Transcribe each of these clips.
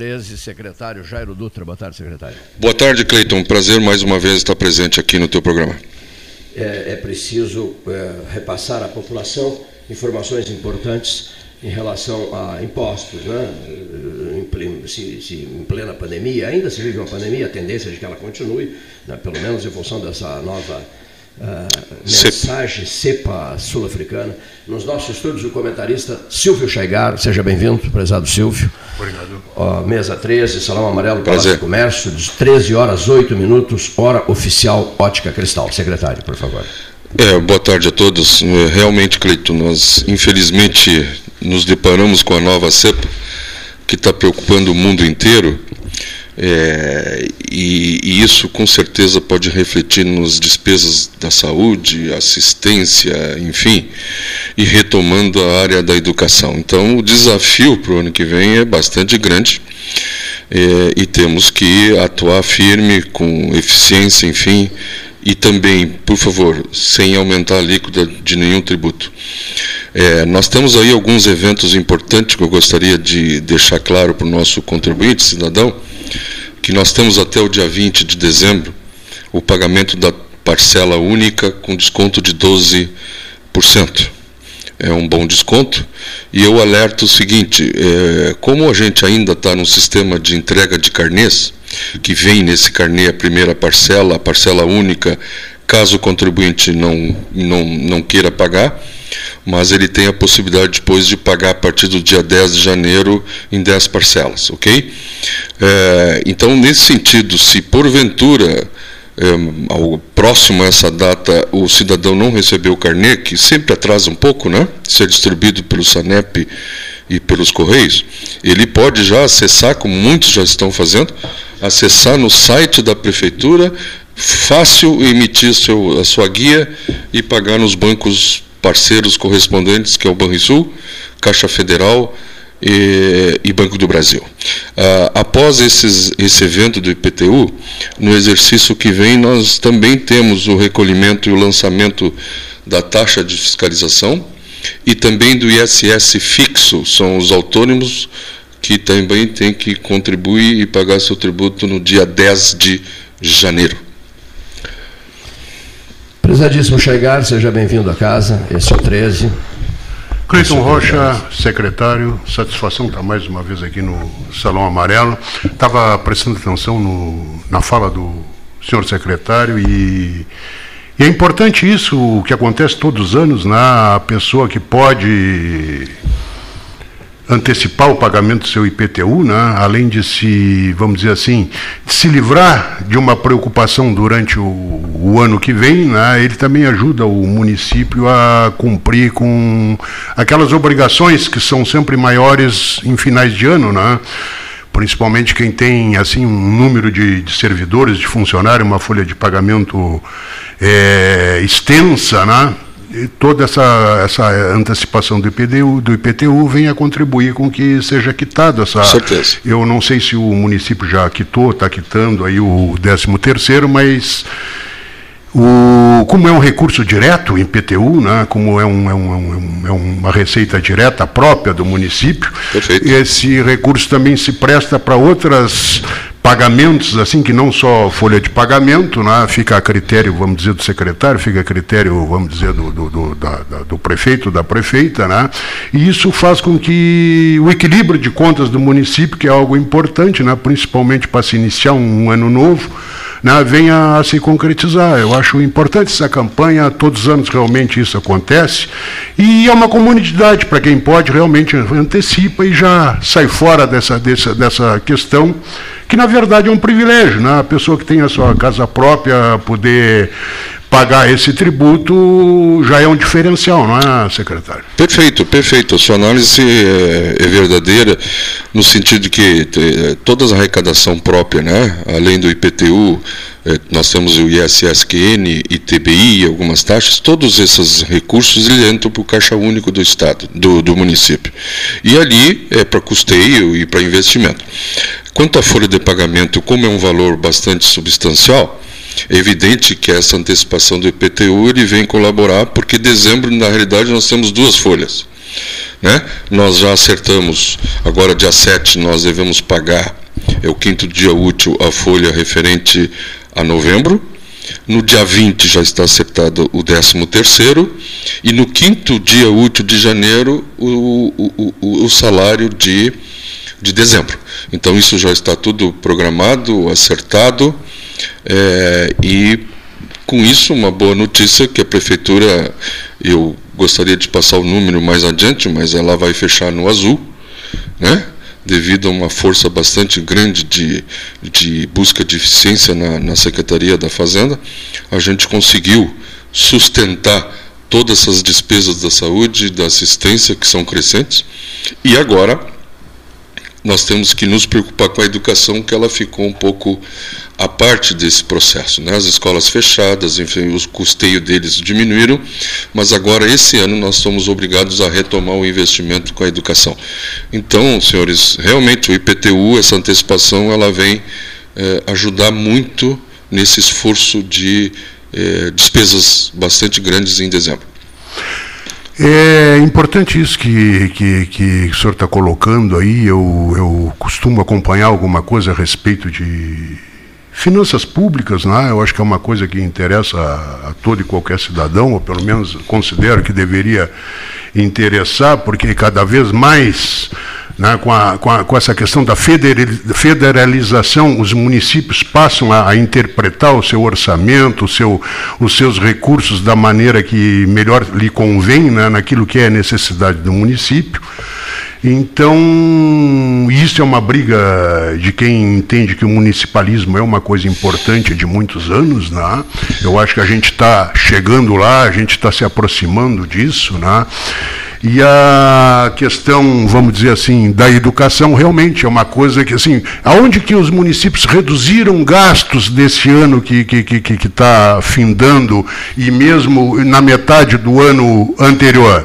Mesa 13, secretário Jairo Dutra. Boa tarde, secretário. Boa tarde, Cleiton. Prazer mais uma vez estar presente aqui no teu programa. É, é preciso é, repassar à população informações importantes em relação a impostos, né? Em, se, se, em plena pandemia, ainda se vive uma pandemia, a tendência é de que ela continue, né? pelo menos em função dessa nova mensagem cepa sul-africana. Nos nossos estúdios, o comentarista Silvio Chaigar, seja bem-vindo, prezado Silvio. Obrigado. Uh, mesa 13, Salão Amarelo, Palácio do Comércio, de 13 horas 8 minutos, hora oficial Ótica Cristal. Secretário, por favor. É, boa tarde a todos. É, realmente, Cleito, nós infelizmente nos deparamos com a nova cepa que está preocupando o mundo inteiro é, e, e, isso com certeza pode refletir nas despesas da saúde, assistência, enfim, e retomando a área da educação. Então, o desafio para o ano que vem é bastante grande é, e temos que atuar firme, com eficiência, enfim, e também, por favor, sem aumentar a alíquota de nenhum tributo. É, nós temos aí alguns eventos importantes que eu gostaria de deixar claro para o nosso contribuinte, cidadão que nós temos até o dia 20 de dezembro o pagamento da parcela única com desconto de 12%. É um bom desconto. E eu alerto o seguinte: é, como a gente ainda está no sistema de entrega de carnês, que vem nesse carnê a primeira parcela, a parcela única, caso o contribuinte não, não, não queira pagar, mas ele tem a possibilidade depois de pagar a partir do dia 10 de janeiro em 10 parcelas, ok? É, então, nesse sentido, se porventura é, ao próximo a essa data o cidadão não recebeu o carnê, que sempre atrasa um pouco, né? Ser distribuído pelo SANEP e pelos Correios, ele pode já acessar, como muitos já estão fazendo, acessar no site da Prefeitura, fácil emitir seu, a sua guia e pagar nos bancos parceiros correspondentes, que é o Banrisul, Caixa Federal e, e Banco do Brasil. Ah, após esses, esse evento do IPTU, no exercício que vem, nós também temos o recolhimento e o lançamento da taxa de fiscalização e também do ISS fixo, são os autônomos que também têm que contribuir e pagar seu tributo no dia 10 de janeiro. Prezadíssimo Chegar, seja bem-vindo à casa, esse é o 13. Cleiton Rocha, secretário, satisfação estar mais uma vez aqui no Salão Amarelo. Estava prestando atenção no, na fala do senhor secretário e, e, é importante isso, o que acontece todos os anos, né? a pessoa que pode antecipar o pagamento do seu IPTU, né, além de se, vamos dizer assim, se livrar de uma preocupação durante o, o ano que vem, né, ele também ajuda o município a cumprir com aquelas obrigações que são sempre maiores em finais de ano, né? principalmente quem tem assim um número de, de servidores, de funcionários, uma folha de pagamento é, extensa, né? Toda essa, essa antecipação do IPTU, do IPTU vem a contribuir com que seja quitado essa. Certeza. Eu não sei se o município já quitou, está quitando aí o 13 terceiro, mas o, como é um recurso direto, em PTU, né, como é, um, é, um, é, uma receita direta própria do município, Perfeito. esse recurso também se presta para outras pagamentos, assim, que não só folha de pagamento, né, fica a critério, vamos dizer, do secretário, fica a critério, vamos dizer, do, do, do, da, do prefeito, da prefeita, né, e isso faz com que o equilíbrio de contas do município, que é algo importante, né, principalmente para se iniciar um ano novo, né, venha a se concretizar. Eu acho importante essa campanha, todos os anos realmente isso acontece, e é uma comunidade, para quem pode, realmente antecipa e já sai fora dessa, dessa, dessa questão, que na verdade é um privilégio, né? a pessoa que tem a sua casa própria poder pagar esse tributo já é um diferencial, não é, secretário? Perfeito, perfeito. A sua análise é, é verdadeira no sentido de que toda a arrecadação própria, né, além do IPTU, é, nós temos o ISSQN, ITBI algumas taxas, todos esses recursos eles entram para o caixa único do Estado, do, do município. E ali é para custeio e para investimento. Quanto à folha de pagamento, como é um valor bastante substancial, é evidente que essa antecipação do IPTU ele vem colaborar, porque em dezembro, na realidade, nós temos duas folhas. Né? Nós já acertamos, agora dia 7 nós devemos pagar, é o quinto dia útil, a folha referente a novembro. No dia 20 já está acertado o 13 terceiro e no quinto dia útil de janeiro o, o, o, o salário de, de dezembro. Então isso já está tudo programado, acertado é, e com isso uma boa notícia que a prefeitura, eu gostaria de passar o número mais adiante, mas ela vai fechar no azul, né? devido a uma força bastante grande de, de busca de eficiência na, na Secretaria da Fazenda, a gente conseguiu sustentar todas essas despesas da saúde da assistência que são crescentes, e agora nós temos que nos preocupar com a educação, que ela ficou um pouco a parte desse processo. Né? As escolas fechadas, enfim, o custeio deles diminuíram, mas agora, esse ano, nós somos obrigados a retomar o investimento com a educação. Então, senhores, realmente o IPTU, essa antecipação, ela vem é, ajudar muito nesse esforço de é, despesas bastante grandes em dezembro. É importante isso que, que, que o senhor está colocando aí. Eu, eu costumo acompanhar alguma coisa a respeito de Finanças públicas, né, eu acho que é uma coisa que interessa a, a todo e qualquer cidadão, ou pelo menos considero que deveria interessar, porque cada vez mais, né, com, a, com, a, com, essa questão da federalização, os municípios passam a, a, interpretar o seu orçamento, o seu, os seus recursos da maneira que melhor lhe convém, né, naquilo que é a necessidade do município. Então, isso é uma briga de quem entende que o municipalismo é uma coisa importante de muitos anos, né? Eu acho que a gente está chegando lá, a gente está se aproximando disso, né? E a questão, vamos dizer assim, da educação realmente é uma coisa que, assim, aonde que os municípios reduziram gastos desse ano que está que, que, que tá findando e mesmo na metade do ano anterior?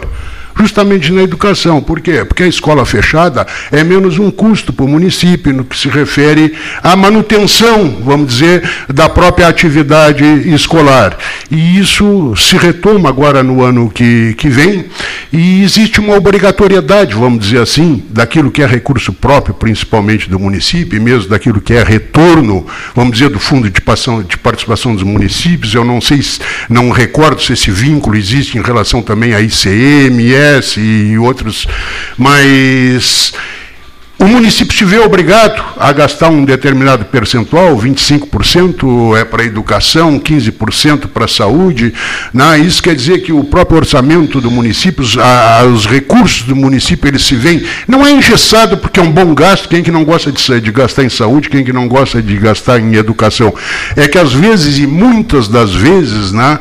Justamente na educação. Por quê? Porque a escola fechada é menos um custo para o município no que se refere à manutenção, vamos dizer, da própria atividade escolar. E isso se retoma agora no ano que, que vem, e existe uma obrigatoriedade, vamos dizer assim, daquilo que é recurso próprio, principalmente do município, e mesmo daquilo que é retorno, vamos dizer, do fundo de participação, dos municípios. Eu não sei, não recordo se esse vínculo existe em relação também à ICM, e outros, mas o município se vê obrigado a gastar um determinado percentual, 25% é para a educação, 15% para a saúde. Né? Isso quer dizer que o próprio orçamento do município, os recursos do município, eles se veem, não é engessado porque é um bom gasto, quem que não gosta de, de gastar em saúde, quem que não gosta de gastar em educação. É que às vezes, e muitas das vezes, né,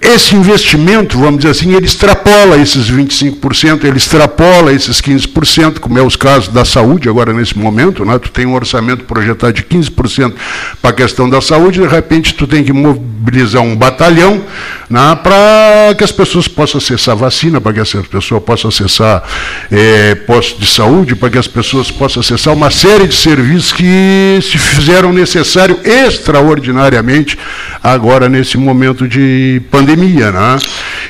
esse investimento, vamos dizer assim, ele extrapola esses 25%, ele extrapola esses 15%, como é os casos da saúde agora nesse momento, né? tu tem um orçamento projetado de 15% para a questão da saúde, de repente tu tem que mobilizar um batalhão né? para que as pessoas possam acessar vacina, para que as pessoas possam acessar é, postos de saúde, para que as pessoas possam acessar uma série de serviços que se fizeram necessário extraordinariamente agora nesse momento de pandemia pandemia. Né?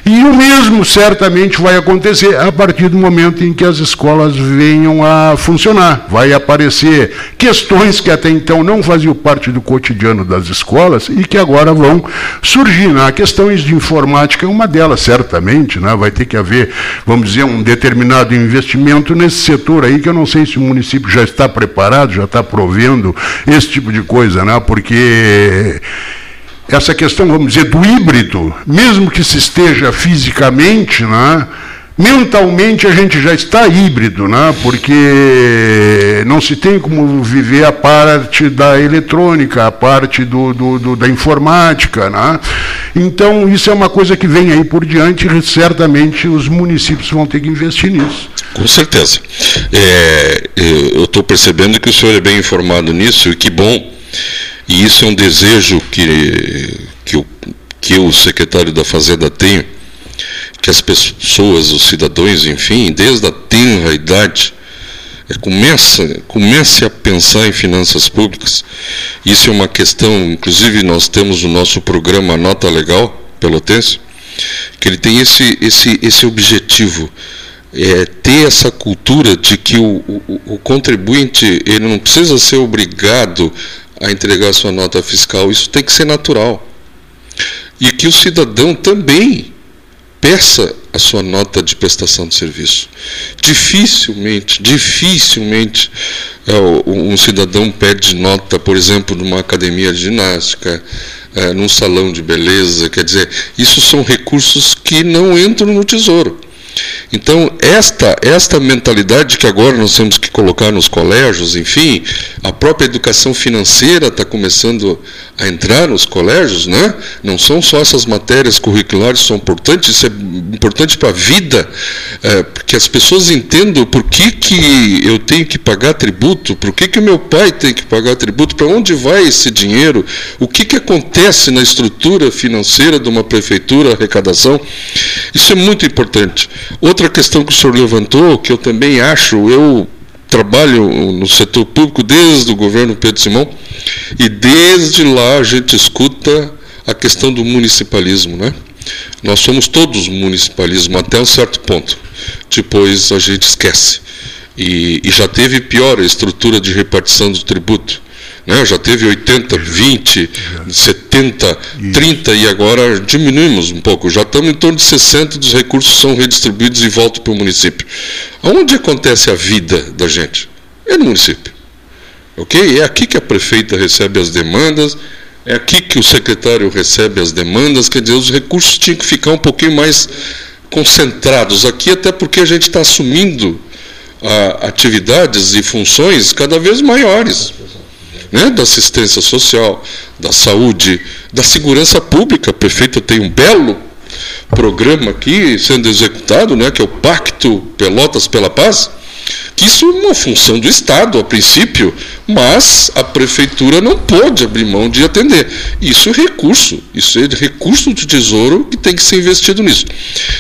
E o mesmo certamente vai acontecer a partir do momento em que as escolas venham a funcionar. Vai aparecer questões que até então não faziam parte do cotidiano das escolas e que agora vão surgir. Né? Questões de informática é uma delas, certamente. Né? Vai ter que haver, vamos dizer, um determinado investimento nesse setor aí, que eu não sei se o município já está preparado, já está provendo esse tipo de coisa, né? porque essa questão, vamos dizer, do híbrido, mesmo que se esteja fisicamente, né, mentalmente a gente já está híbrido, né, porque não se tem como viver a parte da eletrônica, a parte do, do, do, da informática. Né. Então, isso é uma coisa que vem aí por diante e certamente os municípios vão ter que investir nisso. Com certeza. É, eu estou percebendo que o senhor é bem informado nisso e que bom e isso é um desejo que, que, eu, que eu, o secretário da Fazenda, tenho, que as pessoas, os cidadãos, enfim, desde a tenra idade, é, comece, comece a pensar em finanças públicas. Isso é uma questão, inclusive nós temos o nosso programa Nota Legal, Pelotense, que ele tem esse, esse, esse objetivo. É, ter essa cultura de que o, o, o contribuinte ele não precisa ser obrigado a entregar sua nota fiscal, isso tem que ser natural. E que o cidadão também peça a sua nota de prestação de serviço. Dificilmente, dificilmente é, um cidadão pede nota, por exemplo, numa academia de ginástica, é, num salão de beleza, quer dizer, isso são recursos que não entram no tesouro. Então, esta, esta mentalidade que agora nós temos que colocar nos colégios, enfim, a própria educação financeira está começando a entrar nos colégios, né? não são só essas matérias curriculares que são importantes, isso é importante para a vida, é, que as pessoas entendam por que, que eu tenho que pagar tributo, por que, que o meu pai tem que pagar tributo, para onde vai esse dinheiro, o que, que acontece na estrutura financeira de uma prefeitura, arrecadação. Isso é muito importante. Outra questão que o senhor levantou, que eu também acho, eu trabalho no setor público desde o governo Pedro Simão, e desde lá a gente escuta a questão do municipalismo, né? Nós somos todos municipalismo até um certo ponto. Depois a gente esquece. E, e já teve pior a estrutura de repartição do tributo. Né? Já teve 80, 20, 70, 30 e agora diminuímos um pouco. Já estamos em torno de 60 dos recursos são redistribuídos e voltam para o município. Onde acontece a vida da gente? É no município. Ok? É aqui que a prefeita recebe as demandas, é aqui que o secretário recebe as demandas, quer dizer, os recursos tinham que ficar um pouquinho mais concentrados aqui, até porque a gente está assumindo ah, atividades e funções cada vez maiores. Né, da assistência social, da saúde, da segurança pública. A prefeita tem um belo programa aqui sendo executado, né, que é o Pacto Pelotas pela Paz, que isso é uma função do Estado, a princípio, mas a prefeitura não pode abrir mão de atender. Isso é recurso, isso é recurso do tesouro que tem que ser investido nisso.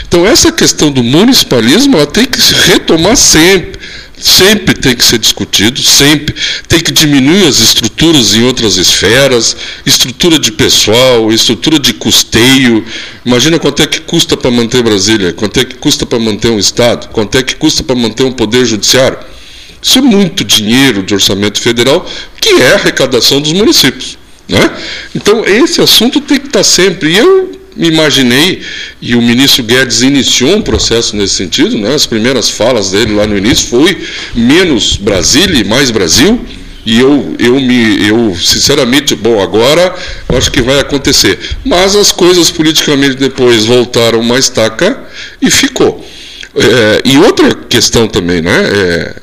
Então, essa questão do municipalismo ela tem que se retomar sempre sempre tem que ser discutido, sempre tem que diminuir as estruturas em outras esferas, estrutura de pessoal, estrutura de custeio. Imagina quanto é que custa para manter Brasília, quanto é que custa para manter um Estado, quanto é que custa para manter um poder judiciário. Isso é muito dinheiro de orçamento federal, que é a arrecadação dos municípios. Né? Então, esse assunto tem que estar sempre. E eu me imaginei, e o ministro Guedes iniciou um processo nesse sentido, né? as primeiras falas dele lá no início foi menos Brasília e mais Brasil, e eu, eu, me, eu sinceramente, bom, agora acho que vai acontecer. Mas as coisas politicamente depois voltaram uma estaca e ficou. É, e outra questão também, né? É,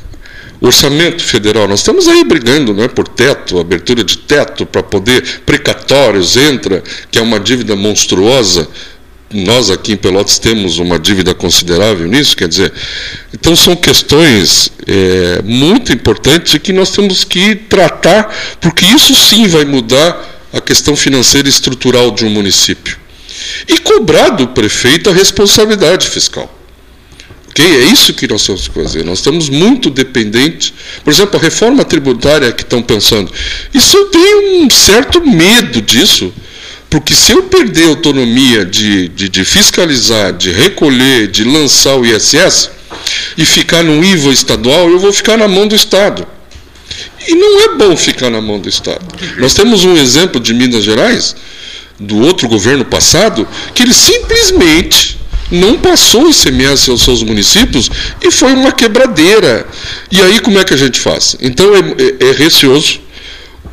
orçamento federal. Nós estamos aí brigando né, por teto, abertura de teto para poder, precatórios, entra, que é uma dívida monstruosa. Nós aqui em Pelotas temos uma dívida considerável nisso, quer dizer, então são questões é, muito importantes que nós temos que tratar, porque isso sim vai mudar a questão financeira e estrutural de um município. E cobrar do prefeito a responsabilidade fiscal. Ok? É isso que nós temos que fazer. Nós estamos muito dependentes. Por exemplo, a reforma tributária que estão pensando. Isso eu tenho um certo medo disso. Porque se eu perder a autonomia de, de, de fiscalizar, de recolher, de lançar o ISS e ficar no IVA estadual, eu vou ficar na mão do Estado. E não é bom ficar na mão do Estado. Nós temos um exemplo de Minas Gerais, do outro governo passado, que ele simplesmente não passou o ICMS aos seus municípios e foi uma quebradeira. E aí como é que a gente faz? Então é, é, é receoso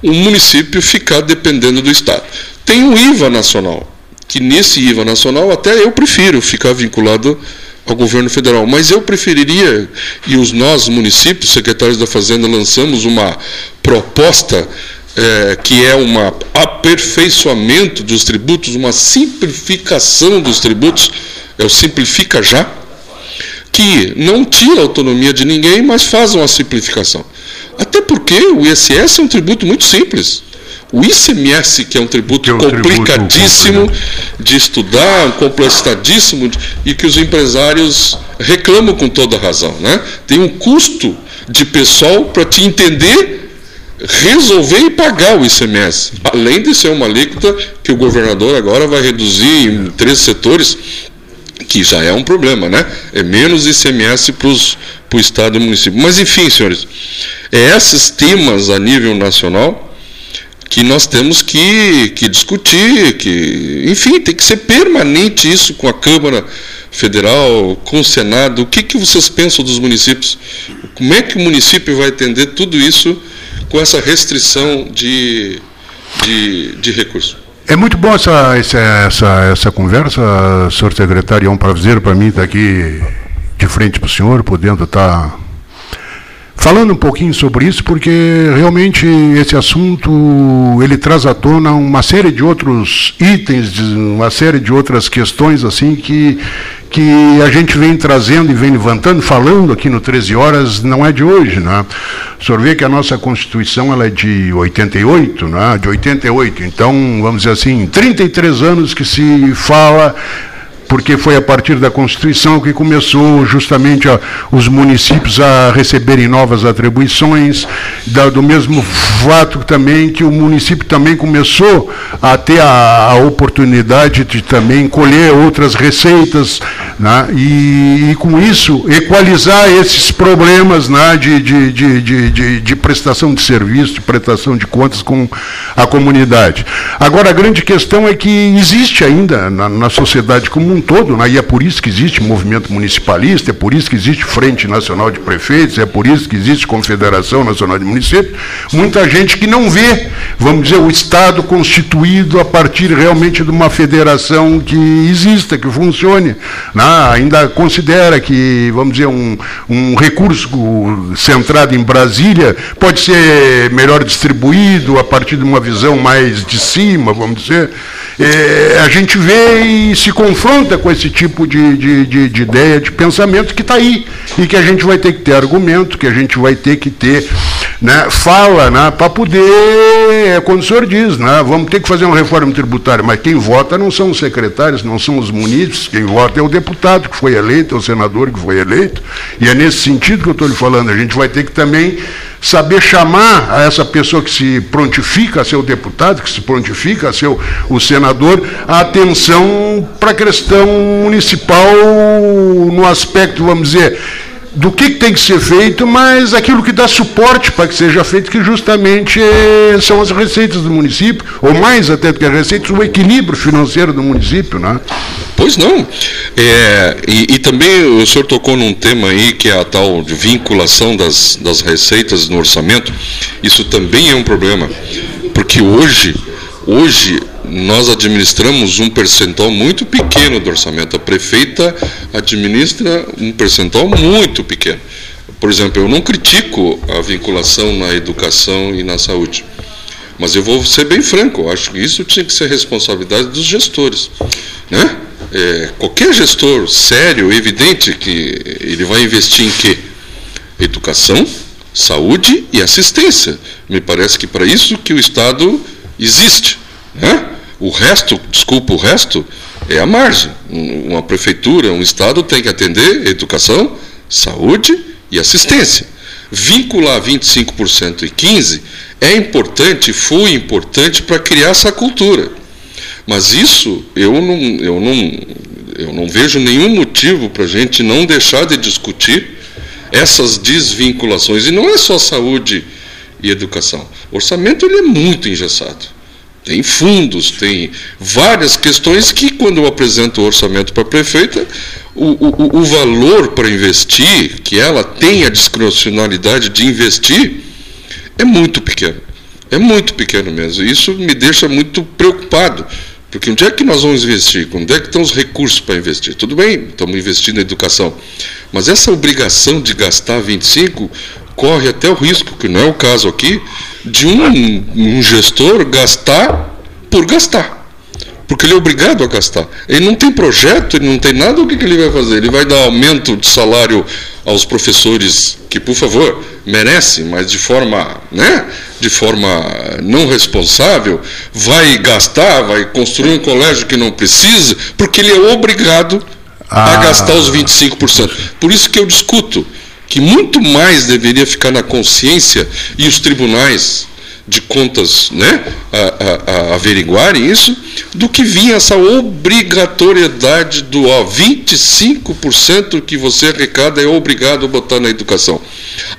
o município ficar dependendo do Estado. Tem o IVA nacional, que nesse IVA nacional até eu prefiro ficar vinculado ao governo federal, mas eu preferiria, e os nós, municípios, secretários da Fazenda, lançamos uma proposta é, que é um aperfeiçoamento dos tributos, uma simplificação dos tributos, é o Simplifica Já, que não tira a autonomia de ninguém, mas faz uma simplificação. Até porque o ISS é um tributo muito simples. O ICMS, que é um tributo é um complicadíssimo tributo de estudar, complexadíssimo, e que os empresários reclamam com toda razão. Né? Tem um custo de pessoal para te entender resolver e pagar o ICMS, além de ser uma alíquota que o governador agora vai reduzir em três setores, que já é um problema, né? É menos ICMS para o Estado e município. Mas, enfim, senhores, é esses temas a nível nacional que nós temos que, que discutir, que, enfim, tem que ser permanente isso com a Câmara Federal, com o Senado. O que, que vocês pensam dos municípios? Como é que o município vai atender tudo isso com essa restrição de, de, de recursos? É muito bom essa, essa, essa conversa, senhor secretário. É um prazer para mim estar aqui de frente para o senhor, podendo estar falando um pouquinho sobre isso, porque realmente esse assunto ele traz à tona uma série de outros itens, uma série de outras questões assim que que a gente vem trazendo e vem levantando, falando aqui no 13 Horas, não é de hoje. Né? O senhor vê que a nossa Constituição ela é de 88, né? de 88, então, vamos dizer assim, 33 anos que se fala porque foi a partir da Constituição que começou justamente a, os municípios a receberem novas atribuições, da, do mesmo fato também que o município também começou a ter a, a oportunidade de também colher outras receitas, né, e, e, com isso equalizar esses problemas né, de, de, de, de, de prestação de serviço, de prestação de contas com a comunidade. Agora, a grande questão é que existe ainda na, na sociedade como um todo, né? e é por isso que existe movimento municipalista, é por isso que existe Frente Nacional de Prefeitos, é por isso que existe Confederação Nacional de Municípios, muita gente que não vê, vamos dizer, o Estado constituído a partir realmente de uma federação que exista, que funcione. Né? Ainda considera que, vamos dizer, um, um recurso centrado em Brasília pode ser melhor distribuído a partir de uma visão mais de cima, vamos dizer. É, a gente vê e se confronta com esse tipo de, de, de, de ideia, de pensamento que está aí e que a gente vai ter que ter argumento, que a gente vai ter que ter né, fala né, para poder, é quando o senhor diz, né, vamos ter que fazer uma reforma tributária, mas quem vota não são os secretários, não são os munícipes, quem vota é o deputado que foi eleito, é o senador que foi eleito, e é nesse sentido que eu estou lhe falando, a gente vai ter que também saber chamar a essa pessoa que se prontifica a ser o deputado, que se prontifica a ser o, o senador, a atenção para a questão municipal no aspecto, vamos dizer, do que tem que ser feito, mas aquilo que dá suporte para que seja feito, que justamente é, são as receitas do município, ou mais até do que as receitas, o equilíbrio financeiro do município. Né? Pois não. É, e, e, também o senhor tocou num tema aí que é a tal vinculação das, das receitas no orçamento. Isso também é um problema, porque hoje, hoje nós administramos um percentual muito pequeno do orçamento. A prefeita administra um percentual muito pequeno. Por exemplo, eu não critico a vinculação na educação e na saúde. Mas eu vou ser bem franco, acho que isso tinha que ser responsabilidade dos gestores. Né? É, qualquer gestor sério, evidente que ele vai investir em quê? Educação, saúde e assistência. Me parece que para isso que o Estado existe. Né? O resto, desculpa, o resto é a margem. Uma prefeitura, um Estado tem que atender educação, saúde e assistência. Vincular 25% e 15% é importante, foi importante para criar essa cultura. Mas isso eu não, eu não, eu não vejo nenhum motivo para a gente não deixar de discutir essas desvinculações. E não é só saúde e educação. O orçamento ele é muito engessado tem fundos, tem várias questões que, quando eu apresento o orçamento para a prefeita, o, o, o valor para investir, que ela tem a discrecionalidade de investir, é muito pequeno. É muito pequeno mesmo. Isso me deixa muito preocupado. Porque onde é que nós vamos investir? Onde é que estão os recursos para investir? Tudo bem, estamos investindo em educação. Mas essa obrigação de gastar 25 corre até o risco, que não é o caso aqui, de um, um gestor gastar por gastar. Porque ele é obrigado a gastar. Ele não tem projeto, ele não tem nada, o que, que ele vai fazer? Ele vai dar aumento de salário aos professores que, por favor, merecem, mas de forma, né, de forma não responsável, vai gastar, vai construir um colégio que não precisa, porque ele é obrigado ah. a gastar os 25%. Por isso que eu discuto que muito mais deveria ficar na consciência e os tribunais de contas né, a, a, a, averiguarem isso, do que vinha essa obrigatoriedade do ó, 25% que você arrecada é obrigado a botar na educação.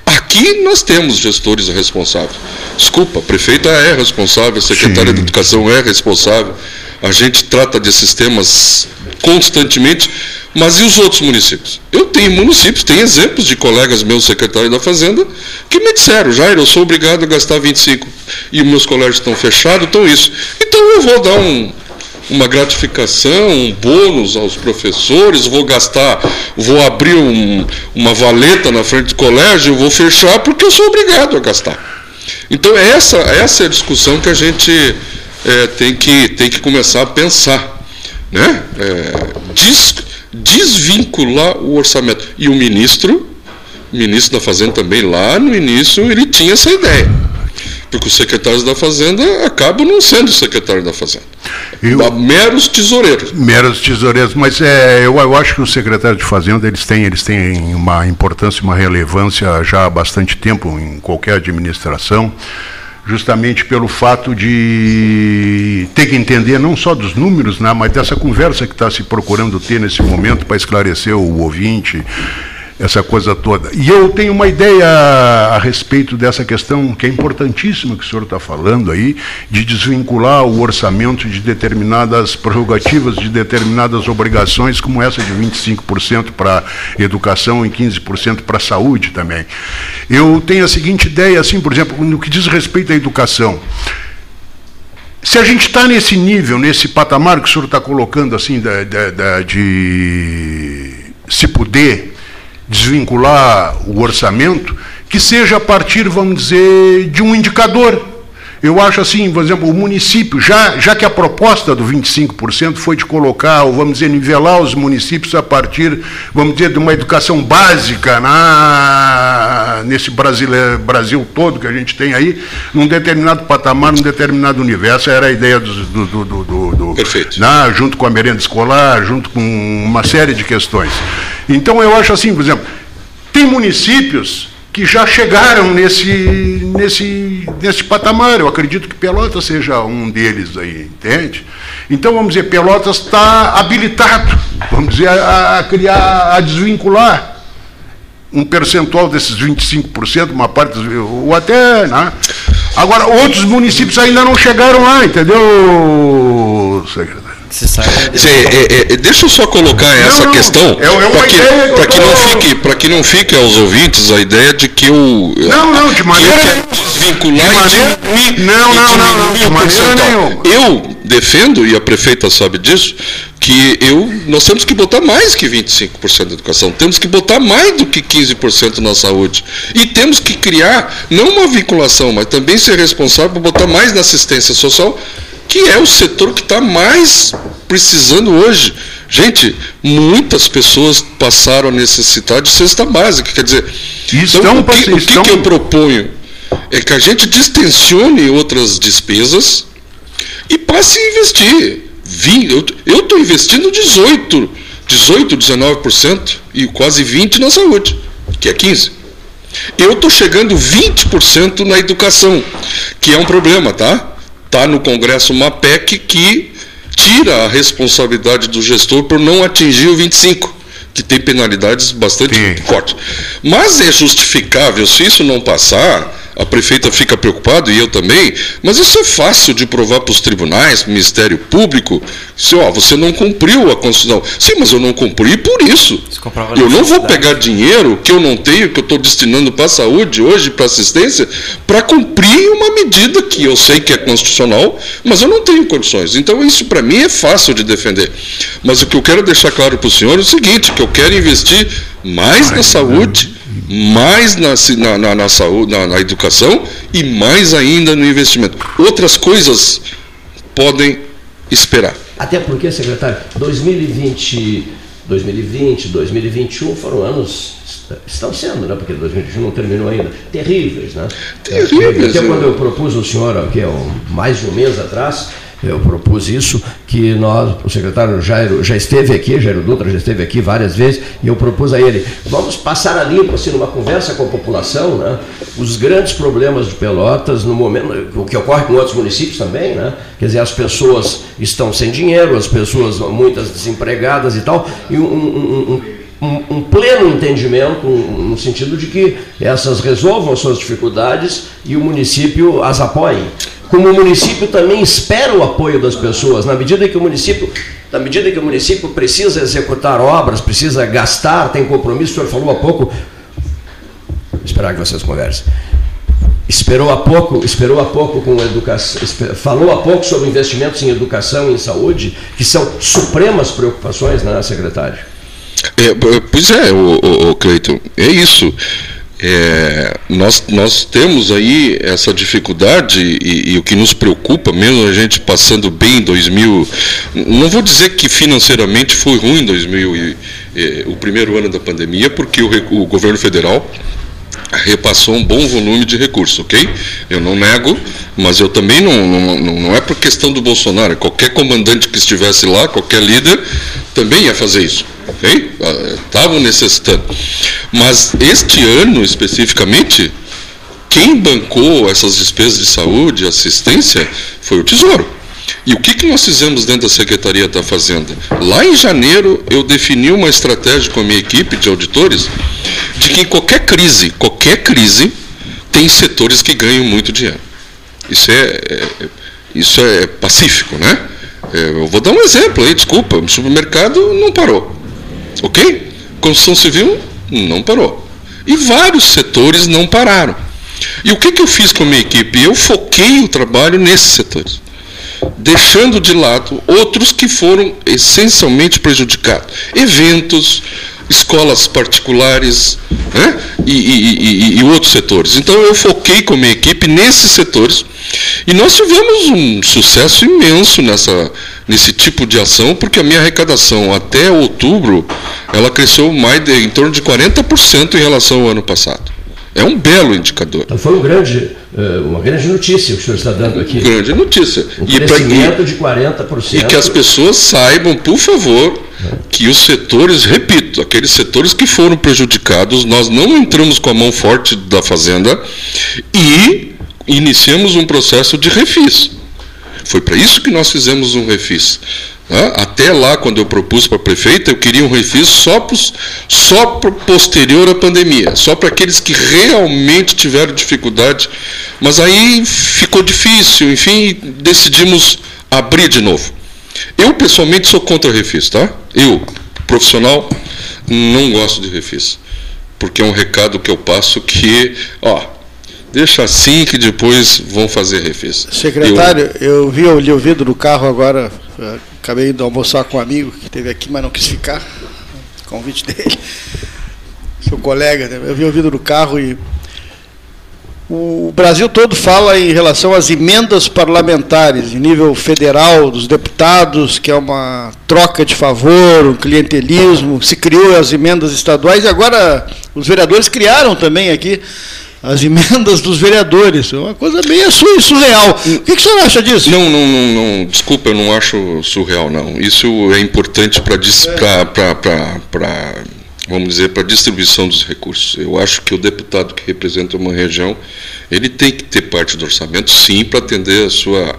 Aqui nós temos gestores responsáveis. Desculpa, a prefeita é responsável, a secretária Sim. de Educação é responsável. A gente trata desses temas constantemente, mas e os outros municípios? Eu tenho municípios, tenho exemplos de colegas meus secretários da Fazenda que me disseram, Jair, eu sou obrigado a gastar 25 e meus colégios estão fechados, então isso. Então eu vou dar um, uma gratificação, um bônus aos professores, vou gastar, vou abrir um, uma valeta na frente do colégio, vou fechar porque eu sou obrigado a gastar. Então essa, essa é a discussão que a gente é, tem, que, tem que começar a pensar. Né? É, des, desvincular o orçamento. E o ministro, o ministro da Fazenda também, lá no início, ele tinha essa ideia. Porque os secretários da Fazenda acabam não sendo secretários da Fazenda. Eu, meros tesoureiros. Meros tesoureiros, mas é, eu, eu acho que os secretários de Fazenda eles têm, eles têm uma importância, uma relevância já há bastante tempo em qualquer administração justamente pelo fato de ter que entender não só dos números, né, mas dessa conversa que está se procurando ter nesse momento para esclarecer o ouvinte, essa coisa toda. E eu tenho uma ideia a respeito dessa questão que é importantíssima que o senhor está falando aí, de desvincular o orçamento de determinadas prerrogativas, de determinadas obrigações, como essa de 25% para educação e 15% para saúde também. Eu tenho a seguinte ideia, assim, por exemplo, no que diz respeito à educação. Se a gente está nesse nível, nesse patamar que o senhor está colocando, assim, de, de, de se puder desvincular o orçamento, que seja a partir, vamos dizer, de um indicador. Eu acho assim, por exemplo, o município, já, já que a proposta do 25% foi de colocar, ou vamos dizer, nivelar os municípios a partir, vamos dizer, de uma educação básica na, nesse Brasil, Brasil todo que a gente tem aí, num determinado patamar, num determinado universo, era a ideia do. do, do, do, do Perfeito. Na, junto com a merenda escolar, junto com uma série de questões. Então eu acho assim, por exemplo, tem municípios que já chegaram nesse, nesse, nesse patamar. Eu acredito que Pelotas seja um deles aí, entende? Então, vamos dizer, Pelotas está habilitado, vamos dizer, a, a, criar, a desvincular um percentual desses 25%, uma parte, ou até. Né? Agora, outros municípios ainda não chegaram lá, entendeu, secretário? Você sabe. é, é, deixa eu só colocar não, essa não, questão é, é para que, pra que, não fique, para que não fique aos ouvintes a ideia de que eu não, não, de maneira que eu desvincular de maneira, e diminuir, não, não, não, não, de maneira nenhuma. Eu defendo e a prefeita sabe disso que eu nós temos que botar mais que 25% da educação, temos que botar mais do que 15% na saúde. E temos que criar não uma vinculação, mas também ser responsável por botar mais na assistência social que é o setor que está mais precisando hoje. Gente, muitas pessoas passaram a necessitar de cesta básica. Quer dizer, estão, então, o, que, estão... o que eu proponho é que a gente distensione outras despesas e passe a investir. Eu estou investindo 18%, 18, 19% e quase 20% na saúde, que é 15%. Eu estou chegando 20% na educação, que é um problema, tá? Está no Congresso uma PEC que tira a responsabilidade do gestor por não atingir o 25, que tem penalidades bastante Sim. fortes. Mas é justificável, se isso não passar, a prefeita fica preocupada e eu também, mas isso é fácil de provar para os tribunais, para o Ministério Público. Se, ó, você não cumpriu a Constituição. Sim, mas eu não cumpri por isso. Eu não vou pegar dinheiro que eu não tenho, que eu estou destinando para a saúde hoje, para assistência, para cumprir uma medida que eu sei que é constitucional, mas eu não tenho condições. Então isso para mim é fácil de defender. Mas o que eu quero deixar claro para o senhor é o seguinte, que eu quero investir mais na saúde mais na, na, na, saúde, na, na educação e mais ainda no investimento. Outras coisas podem esperar. Até porque, secretário, 2020, 2020, 2021 foram anos estão sendo, né? Porque 2021 não terminou ainda, terríveis, né? Terríveis. Até quando eu propus ao senhor, aqui mais de um mês atrás, eu propus isso, que nós, o secretário Jairo já esteve aqui, Jairo Dutra já esteve aqui várias vezes, e eu propus a ele, vamos passar a assim, numa conversa com a população, né, os grandes problemas de Pelotas, no momento, o que ocorre com outros municípios também, né, quer dizer, as pessoas estão sem dinheiro, as pessoas, muitas desempregadas e tal, e um, um, um, um pleno entendimento, no sentido de que essas resolvam suas dificuldades e o município as apoie como o município também espera o apoio das pessoas, na medida que o município, na medida que o município precisa executar obras, precisa gastar, tem compromisso, o senhor falou há pouco, vou esperar que vocês conversem. Esperou há pouco, esperou há pouco com educação, falou há pouco sobre investimentos em educação e em saúde, que são supremas preocupações, né, secretário? É, pois é, o, o, o Cleiton, é isso. É, nós, nós temos aí essa dificuldade e, e, o que nos preocupa, mesmo a gente passando bem em 2000, não vou dizer que financeiramente foi ruim em 2000, e, e, o primeiro ano da pandemia, porque o, o governo federal repassou um bom volume de recursos, ok? Eu não nego, mas eu também não, não, não é por questão do Bolsonaro, qualquer comandante que estivesse lá, qualquer líder, também ia fazer isso, ok? Estavam necessitando. Mas este ano, especificamente, quem bancou essas despesas de saúde, assistência, foi o Tesouro. E o que, que nós fizemos dentro da Secretaria da Fazenda? Lá em janeiro, eu defini uma estratégia com a minha equipe de auditores de que em qualquer crise, qualquer crise, tem setores que ganham muito dinheiro. Isso é, é isso é pacífico, né? É, eu vou dar um exemplo aí, desculpa. O supermercado não parou. Ok? Construção civil não parou. E vários setores não pararam. E o que, que eu fiz com a minha equipe? Eu foquei o trabalho nesses setores deixando de lado outros que foram essencialmente prejudicados. Eventos, escolas particulares né? e, e, e, e, outros setores. Então eu foquei com a minha equipe nesses setores e nós tivemos um sucesso imenso nessa, nesse tipo de ação, porque a minha arrecadação até outubro ela cresceu mais de, em torno de 40% em relação ao ano passado. É um belo indicador. Então foi um grande, eh, uma grande notícia que o senhor está dando aqui. Grande notícia. Um e crescimento pra, de 40%. E que as pessoas saibam, por favor, que os setores, repito, aqueles setores que foram prejudicados, nós não entramos com a mão forte da Fazenda e iniciamos um processo de refis. Foi para isso que nós fizemos um refis. Até lá, quando eu propus para a prefeita, eu queria um refis só, pros, só posterior à pandemia, só para aqueles que realmente tiveram dificuldade. Mas aí ficou difícil, enfim, decidimos abrir de novo. Eu, pessoalmente, sou contra refis, tá? Eu, profissional, não gosto de refis. Porque é um recado que eu passo que, ó, deixa assim que depois vão fazer refis. Secretário, eu, eu vi, o vidro do carro agora acabei indo almoçar com um amigo que esteve aqui, mas não quis ficar. Convite dele. Seu colega, né? eu vi ouvido no carro e o Brasil todo fala em relação às emendas parlamentares, em nível federal, dos deputados, que é uma troca de favor, um clientelismo. Se criou as emendas estaduais e agora os vereadores criaram também aqui as emendas dos vereadores. É uma coisa meio surreal. O que, que o senhor acha disso? Não, não, não, não, desculpa, eu não acho surreal, não. Isso é importante para é. vamos dizer, para a distribuição dos recursos. Eu acho que o deputado que representa uma região, ele tem que ter parte do orçamento, sim, para atender a sua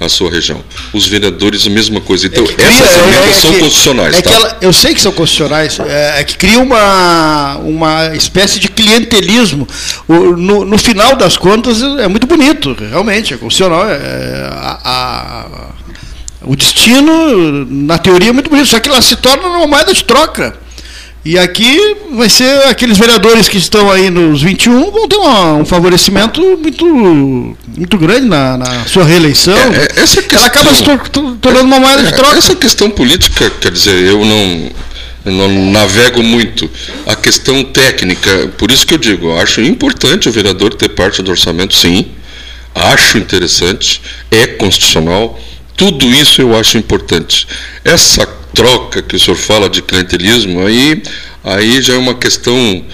a sua região. Os vereadores, a mesma coisa. Então, é essas emendas é, é, são que, constitucionais. É tá? ela, eu sei que são constitucionais, é, é, que cria uma, uma espécie de clientelismo. O, no, no, final das contas, é muito bonito, realmente, é constitucional. É, a, a, o destino, na teoria, é muito bonito, só que ela se torna uma moeda de troca. E aqui vai ser aqueles vereadores que estão aí nos 21 vão ter uma, um favorecimento muito, muito grande na, na sua reeleição. É, é essa questão, Ela acaba se tornando uma moeda é, de troca. Essa questão política, quer dizer, eu não, eu não navego muito. A questão técnica, por isso que eu digo, eu acho importante o vereador ter parte do orçamento, sim. Acho interessante, é constitucional. Tudo isso eu acho importante. Essa troca que o senhor fala de clientelismo, aí, aí já é uma questão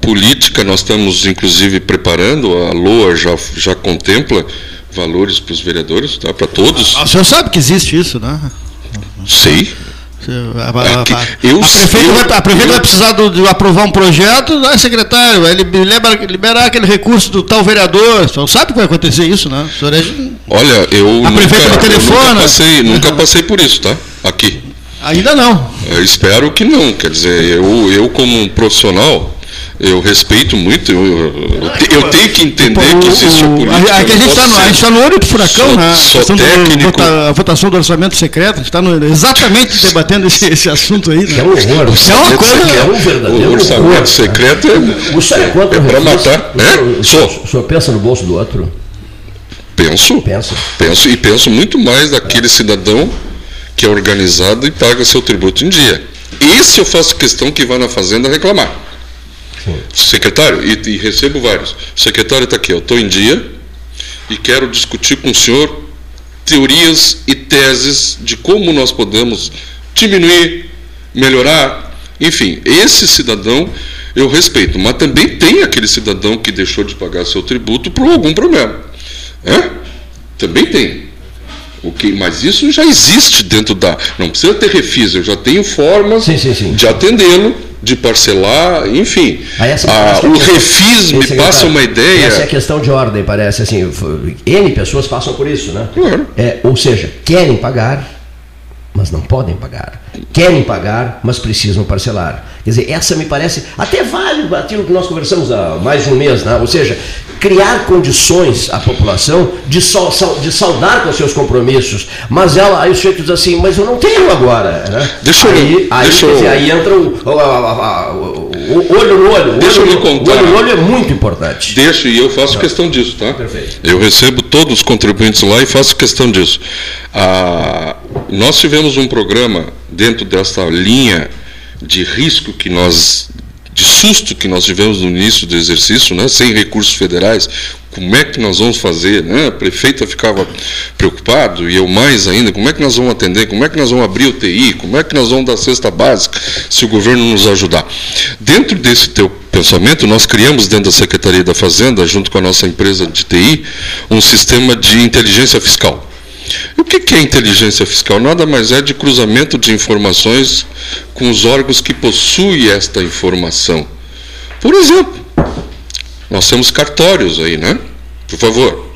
política, nós estamos inclusive preparando, a LOA já, já contempla valores para os vereadores, tá? para todos. Ah, o senhor sabe que existe isso, né? Sei. A, a, É a- eu a prefeita, vai, a prefeita eu- vai precisar do- de aprovar um projeto, vai, secretário, vai liberar, liberar aquele recurso do tal vereador. O senhor sabe que vai acontecer isso, né? O senhor é- Olha, eu A nunca, prefeita me eu telefona. nunca passei, nunca passei por isso, tá? Aqui. Ainda não. Eu espero que não. Quer dizer, eu, eu como um profissional, eu respeito muito, eu, eu, te- eu tenho que entender Tipo, que existe a o- política. a, a, que a não gente está no, a está no olho do furacão, Sou- né? A do- técnico. vota- a votação do orçamento secreto, a gente está no- exatamente debatendo esse, esse assunto aí. Que é Né? um horror. É uma coisa- que é um verdadeiro O orçamento horror. secreto é, O senhor é contra é o para matar. O É? senhor- senhor- O senhor pensa no bolso do outro? Penso. Pensa. Penso e penso muito mais daquele cidadão que é organizado e paga seu tributo em dia. Esse eu faço questão que vá na fazenda reclamar. Secretário, e, e recebo vários. Secretário está aqui, eu estou em dia e quero discutir com o senhor teorias e teses de como nós podemos diminuir, melhorar, enfim, esse cidadão eu respeito, mas também tem aquele cidadão que deixou de pagar seu tributo por algum problema. É? Também tem. O que, mas isso já existe dentro da. Não precisa ter refis, eu já tenho formas Sim, sim, sim. de atendê-lo, de parcelar, enfim. Ah, é o refis me Esse, passa uma ideia. Essa é a questão de ordem, parece assim. N pessoas passam por isso, né? Claro. É, ou seja, querem pagar, mas não podem pagar. Querem pagar, mas precisam parcelar. Quer dizer, essa me parece até válido aquilo que nós conversamos há mais de um mês, né? Ou seja, criar condições à população de, sol- sal- de saldar com seus compromissos. Mas ela, aí o sujeito diz assim, mas eu não tenho agora. Né? Deixa eu- aí, aí, deixa eu- aí entra o, o- o- o olho no olho. Deixa olho eu lhe no- contar. O olho no olho é muito importante. Deixo e eu faço questão disso, tá? Perfeito. Eu recebo todos os contribuintes lá e faço questão disso. Ah, nós tivemos um programa dentro dessa linha de risco que nós, de susto que nós tivemos no início do exercício, né, sem recursos federais. Como é que nós vamos fazer? Né? A prefeita ficava preocupado e eu mais ainda. Como é que nós vamos atender? Como é que nós vamos abrir o TI? Como é que nós vamos dar cesta básica se o governo nos ajudar? Dentro desse teu pensamento, nós criamos dentro da Secretaria da Fazenda, junto com a nossa empresa de TI, um sistema de inteligência fiscal. E o que é inteligência fiscal? Nada mais é de cruzamento de informações com os órgãos que possuem esta informação. Por exemplo, nós temos cartórios aí, né? Por favor.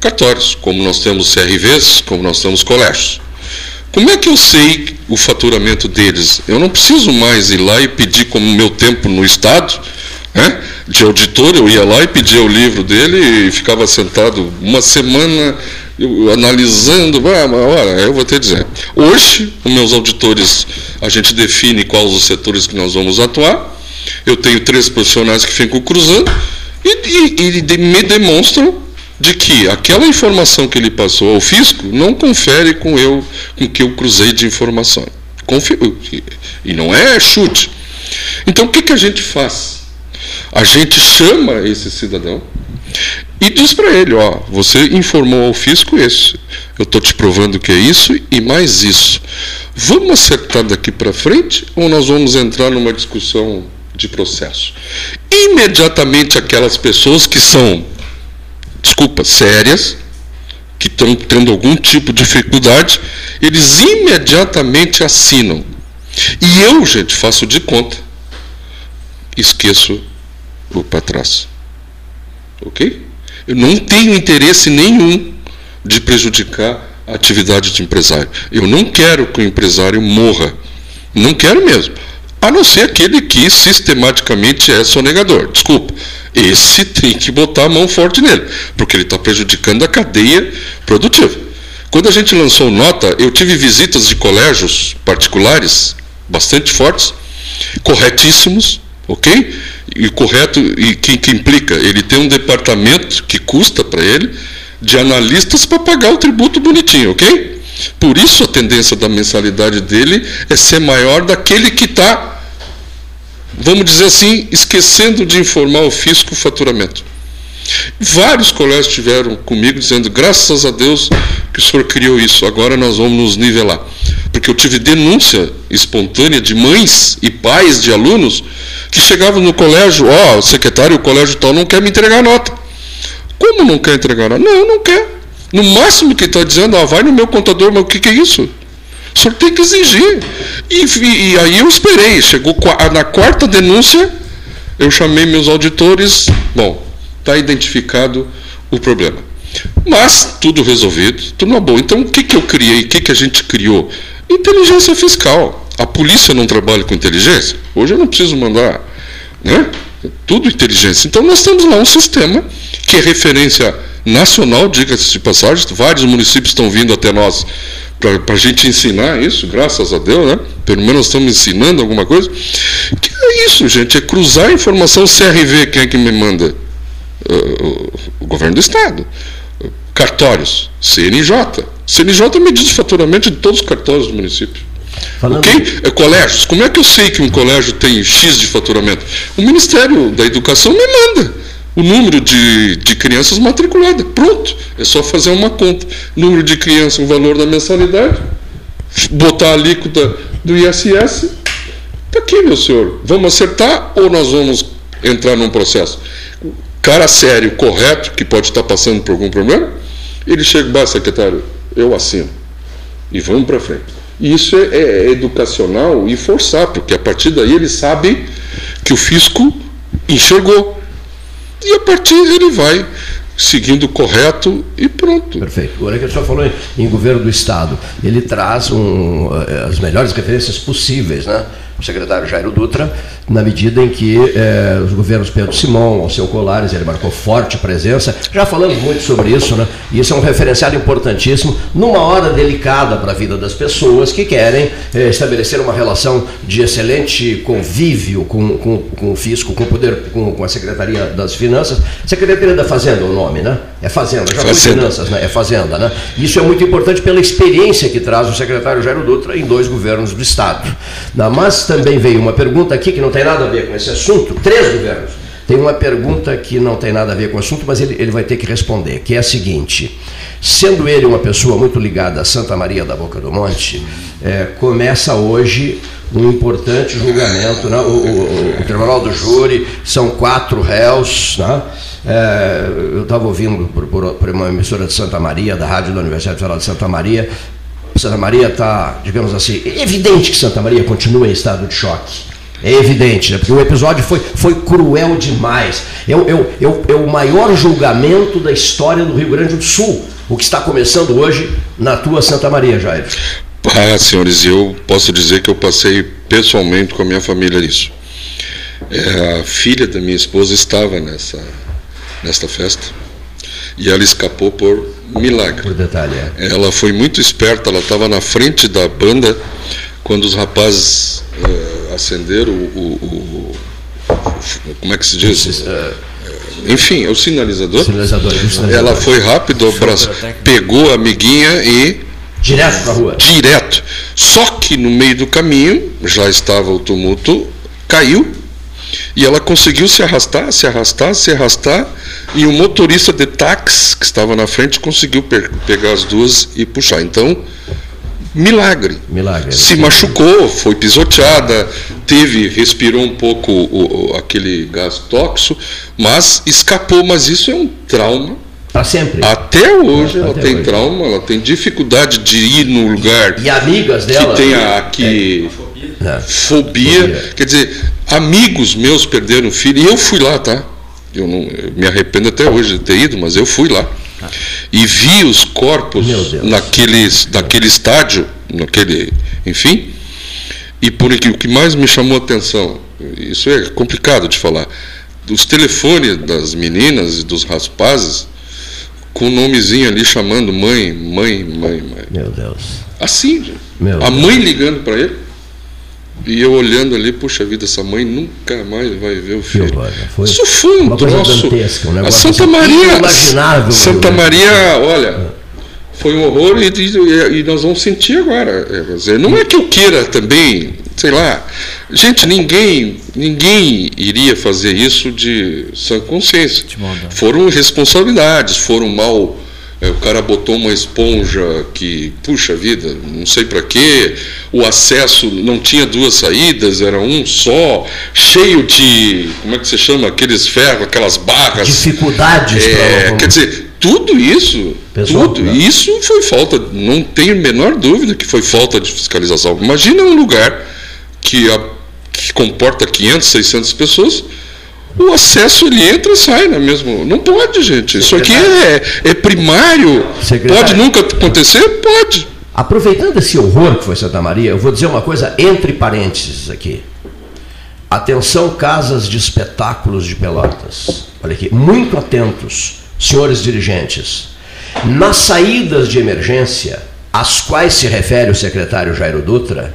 Cartórios, como nós temos CRVs, como nós temos colégios. Como é que eu sei o faturamento deles? Eu não preciso mais ir lá e pedir como meu tempo no Estado, né? de auditor, eu ia lá e pedia o livro dele e ficava sentado uma semana eu, analisando, ah, mas olha, eu vou te dizer. Hoje, os meus auditores, a gente define quais os setores que nós vamos atuar. Eu tenho três profissionais que ficam cruzando e, e- e me demonstram de que aquela informação que ele passou ao fisco não confere com eu com que eu cruzei de informação. Confi- E não é chute. Então o que, que a gente faz? A gente chama esse cidadão e diz para ele, ó, você informou ao fisco isso. Eu estou te provando que é isso e mais isso. Vamos acertar daqui para frente ou nós vamos entrar numa discussão de processo? Imediatamente aquelas pessoas que são, desculpa, sérias, que estão tendo algum tipo de dificuldade, eles imediatamente assinam. E eu, gente, faço de conta. Esqueço o para trás. Ok? Eu não tenho interesse nenhum de prejudicar a atividade de empresário. Eu não quero que o empresário morra. Não quero mesmo. A não ser aquele que sistematicamente é sonegador. Desculpa. Esse tem que botar a mão forte nele, porque ele está prejudicando a cadeia produtiva. Quando a gente lançou nota, eu tive visitas de colégios particulares bastante fortes, corretíssimos, ok? E correto, e que, que implica? Ele tem um departamento que custa para ele de analistas para pagar o tributo bonitinho, ok? Por isso a tendência da mensalidade dele é ser maior daquele que está, vamos dizer assim, esquecendo de informar o fisco o faturamento. Vários colégios estiveram comigo dizendo, graças a Deus que o senhor criou isso, agora nós vamos nos nivelar. Porque eu tive denúncia espontânea de mães e pais de alunos que chegavam no colégio, ó, secretário, o colégio tal não quer me entregar nota. Como não quer entregar? Não, não quer. No máximo que está dizendo, ah, vai no meu contador, mas o que, que é isso? O senhor tem que exigir. E, e, e aí eu esperei. Chegou na quarta denúncia, eu chamei meus auditores. Bom, está identificado o problema. Mas tudo resolvido, tudo na boa. Então o que, que eu criei? O que, que a gente criou? Inteligência fiscal. A polícia não trabalha com inteligência? Hoje eu não preciso mandar. Né? Tudo inteligência. Então nós temos lá um sistema que é referência nacional, diga-se de passagem. Vários municípios estão vindo até nós para a gente ensinar isso, graças a Deus, né? Pelo menos estamos ensinando alguma coisa. Que é isso, gente, é cruzar a informação CRV, quem é que me manda? O governo do Estado. Cartórios, CNJ. CNJ me diz o faturamento de todos os cartórios do município. Falando... Ok? É, colégios. Como é que eu sei que um colégio tem X de faturamento? O Ministério da Educação me manda o número de, de crianças matriculadas. Pronto, é só fazer uma conta. Número de crianças, o valor da mensalidade, botar a alíquota do ISS. Está aqui, meu senhor. Vamos acertar ou nós vamos entrar num processo? Cara sério, correto, que pode estar passando por algum problema, ele chega, bah, secretário, eu assino. E vamos para frente. E isso é, é educacional e forçar, porque a partir daí ele sabe que o fisco enxergou e a partir ele vai seguindo correto e pronto. Perfeito. Agora que o senhor falou em, governo do Estado, ele traz um, eh, as melhores referências possíveis, né? o secretário Jairo Dutra, na medida em que eh, os governos Pedro Simão, Alceu Colares, ele marcou forte presença. Já falamos muito sobre isso, né? E isso é um referencial importantíssimo numa hora delicada para a vida das pessoas que querem eh, estabelecer uma relação de excelente convívio com, com, com o fisco, com o poder, com, com, a Secretaria das Finanças. Secretaria da Fazenda é o nome, né? É Fazenda, já foi Finanças, né? É Fazenda, né? Isso é muito importante pela experiência que traz o secretário Jairo Dutra em dois governos do Estado. Mas também veio uma pergunta aqui que não tem nada a ver com esse assunto, três governos. Tem uma pergunta que não tem nada a ver com o assunto, mas ele, ele vai ter que responder, que é a seguinte: sendo ele uma pessoa muito ligada a Santa Maria da Boca do Monte, é, começa hoje um importante julgamento, né? o, o, o, Tribunal do Júri, são quatro réus. Né? É, eu estava ouvindo por, por, por, uma emissora de Santa Maria, da Rádio da Universidade Federal de Santa Maria, Santa Maria está, digamos assim, é evidente que Santa Maria continua em estado de choque. É evidente, né? porque o episódio foi, foi cruel demais. É, é, é, é o maior julgamento da história do Rio Grande do Sul, o que está começando hoje na tua Santa Maria, Jair. Ah, senhores, eu posso dizer que eu passei pessoalmente com a minha família isso. É, a filha da minha esposa estava nessa, nesta festa e ela escapou por milagre. Por detalhe, é. Ela foi muito esperta, ela estava na frente da banda quando os rapazes uh, acenderam o, o, o, Como é que se diz? Uh, enfim, o sinalizador. sinalizador, sinalizador. Ela foi rápido, abraço, pegou a amiguinha e. Direto para a rua. Direto. Só que no meio do caminho, já estava o tumulto, caiu e ela conseguiu se arrastar, se arrastar, se arrastar, e o motorista de táxi que estava na frente conseguiu pe pegar as duas e puxar. Então, milagre. Milagre. Se machucou, foi pisoteada, teve, respirou um pouco o, o, aquele gás tóxico, mas escapou. Mas isso é um trauma. Para sempre. Até hoje ela tem hoje. trauma, ela tem dificuldade de ir no lugar. E amigas dela. Que tem aqui. É. Fobia. fobia. Quer dizer, Amigos meus perderam filho, e eu fui lá, tá? Eu, não, eu me arrependo até hoje de ter ido, mas eu fui lá. E vi os corpos naquele, naquele estádio, naquele, enfim. E por aqui, o que mais me chamou a atenção, isso é complicado de falar, os telefones das meninas e dos rapazes com o um nomezinho ali chamando mãe, mãe, mãe, mãe. Meu Deus. Assim, Meu a mãe ligando para ele. E eu olhando ali, puxa vida, essa mãe nunca mais vai ver o filho. Foi Isso foi um troço. Um a Santa assim, Maria. Santa Maria, olha, foi um horror e, e, e, nós vamos sentir agora. É, não é que eu queira também, sei lá. Gente, ninguém, ninguém iria fazer isso de sã consciência. Foram responsabilidades, foram mal o cara botou uma esponja que, puxa vida, não sei para quê. O acesso não tinha duas saídas, era um só, cheio de, como é que se chama? Aqueles ferros, aquelas barras. Dificuldades. É, pra... Quer dizer, tudo isso, Pessoal, tudo né? isso foi falta, não tenho a menor dúvida que foi falta de fiscalização. Imagina um lugar que, a, que comporta 500, 600 pessoas o acesso ele entra e sai, é mesmo? Não pode, gente. Isso aqui é, é primário. Secretário. Pode nunca acontecer? Pode. Aproveitando esse horror que foi Santa Maria, eu vou dizer uma coisa entre parênteses aqui. Atenção, casas de espetáculos de Pelotas. Olha aqui, muito atentos, senhores dirigentes. Nas saídas de emergência, às quais se refere o secretário Jairo Dutra,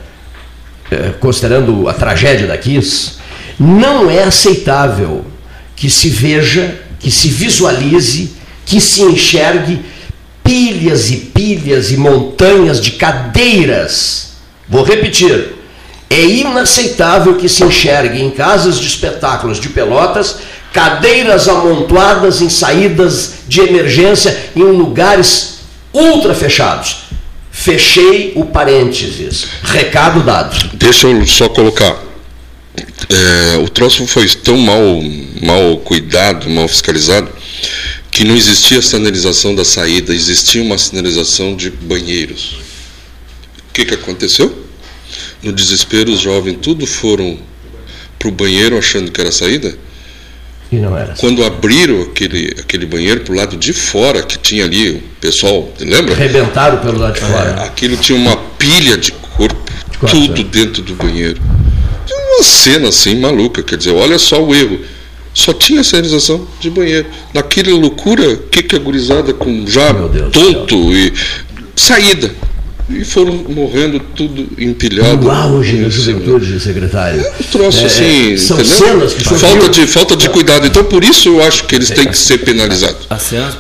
eh, considerando a tragédia da Kiss, não é aceitável que se veja, que se visualize, que se enxergue pilhas e pilhas e montanhas de cadeiras. Vou repetir. É inaceitável que se enxergue em casas de espetáculos de Pelotas cadeiras amontoadas em saídas de emergência em lugares ultra fechados. Fechei o parênteses. Recado dado. Deixa eu só colocar é, o troço foi tão mal, mal cuidado, mal fiscalizado, que não existia sinalização da saída, existia uma sinalização de banheiros. O que, que aconteceu? No desespero, os jovens tudo foram para o banheiro achando que era saída. E não era. Quando abriram aquele, aquele banheiro para o lado de fora, que tinha ali o pessoal, lembra? Arrebentaram pelo lado de fora. É, aquilo tinha uma pilha de corpo, de tudo é. dentro do banheiro uma cena assim maluca, quer dizer, olha só o erro. Só tinha sinalização de banheiro. Naquela loucura, o que, que a gurizada com já tonto e saída. E foram morrendo tudo empilhado. No auge da juventude, secretário. É um troço é, assim, são entendeu? cenas que falta de Falta de cuidado. Então, por isso eu acho que eles têm que ser penalizados.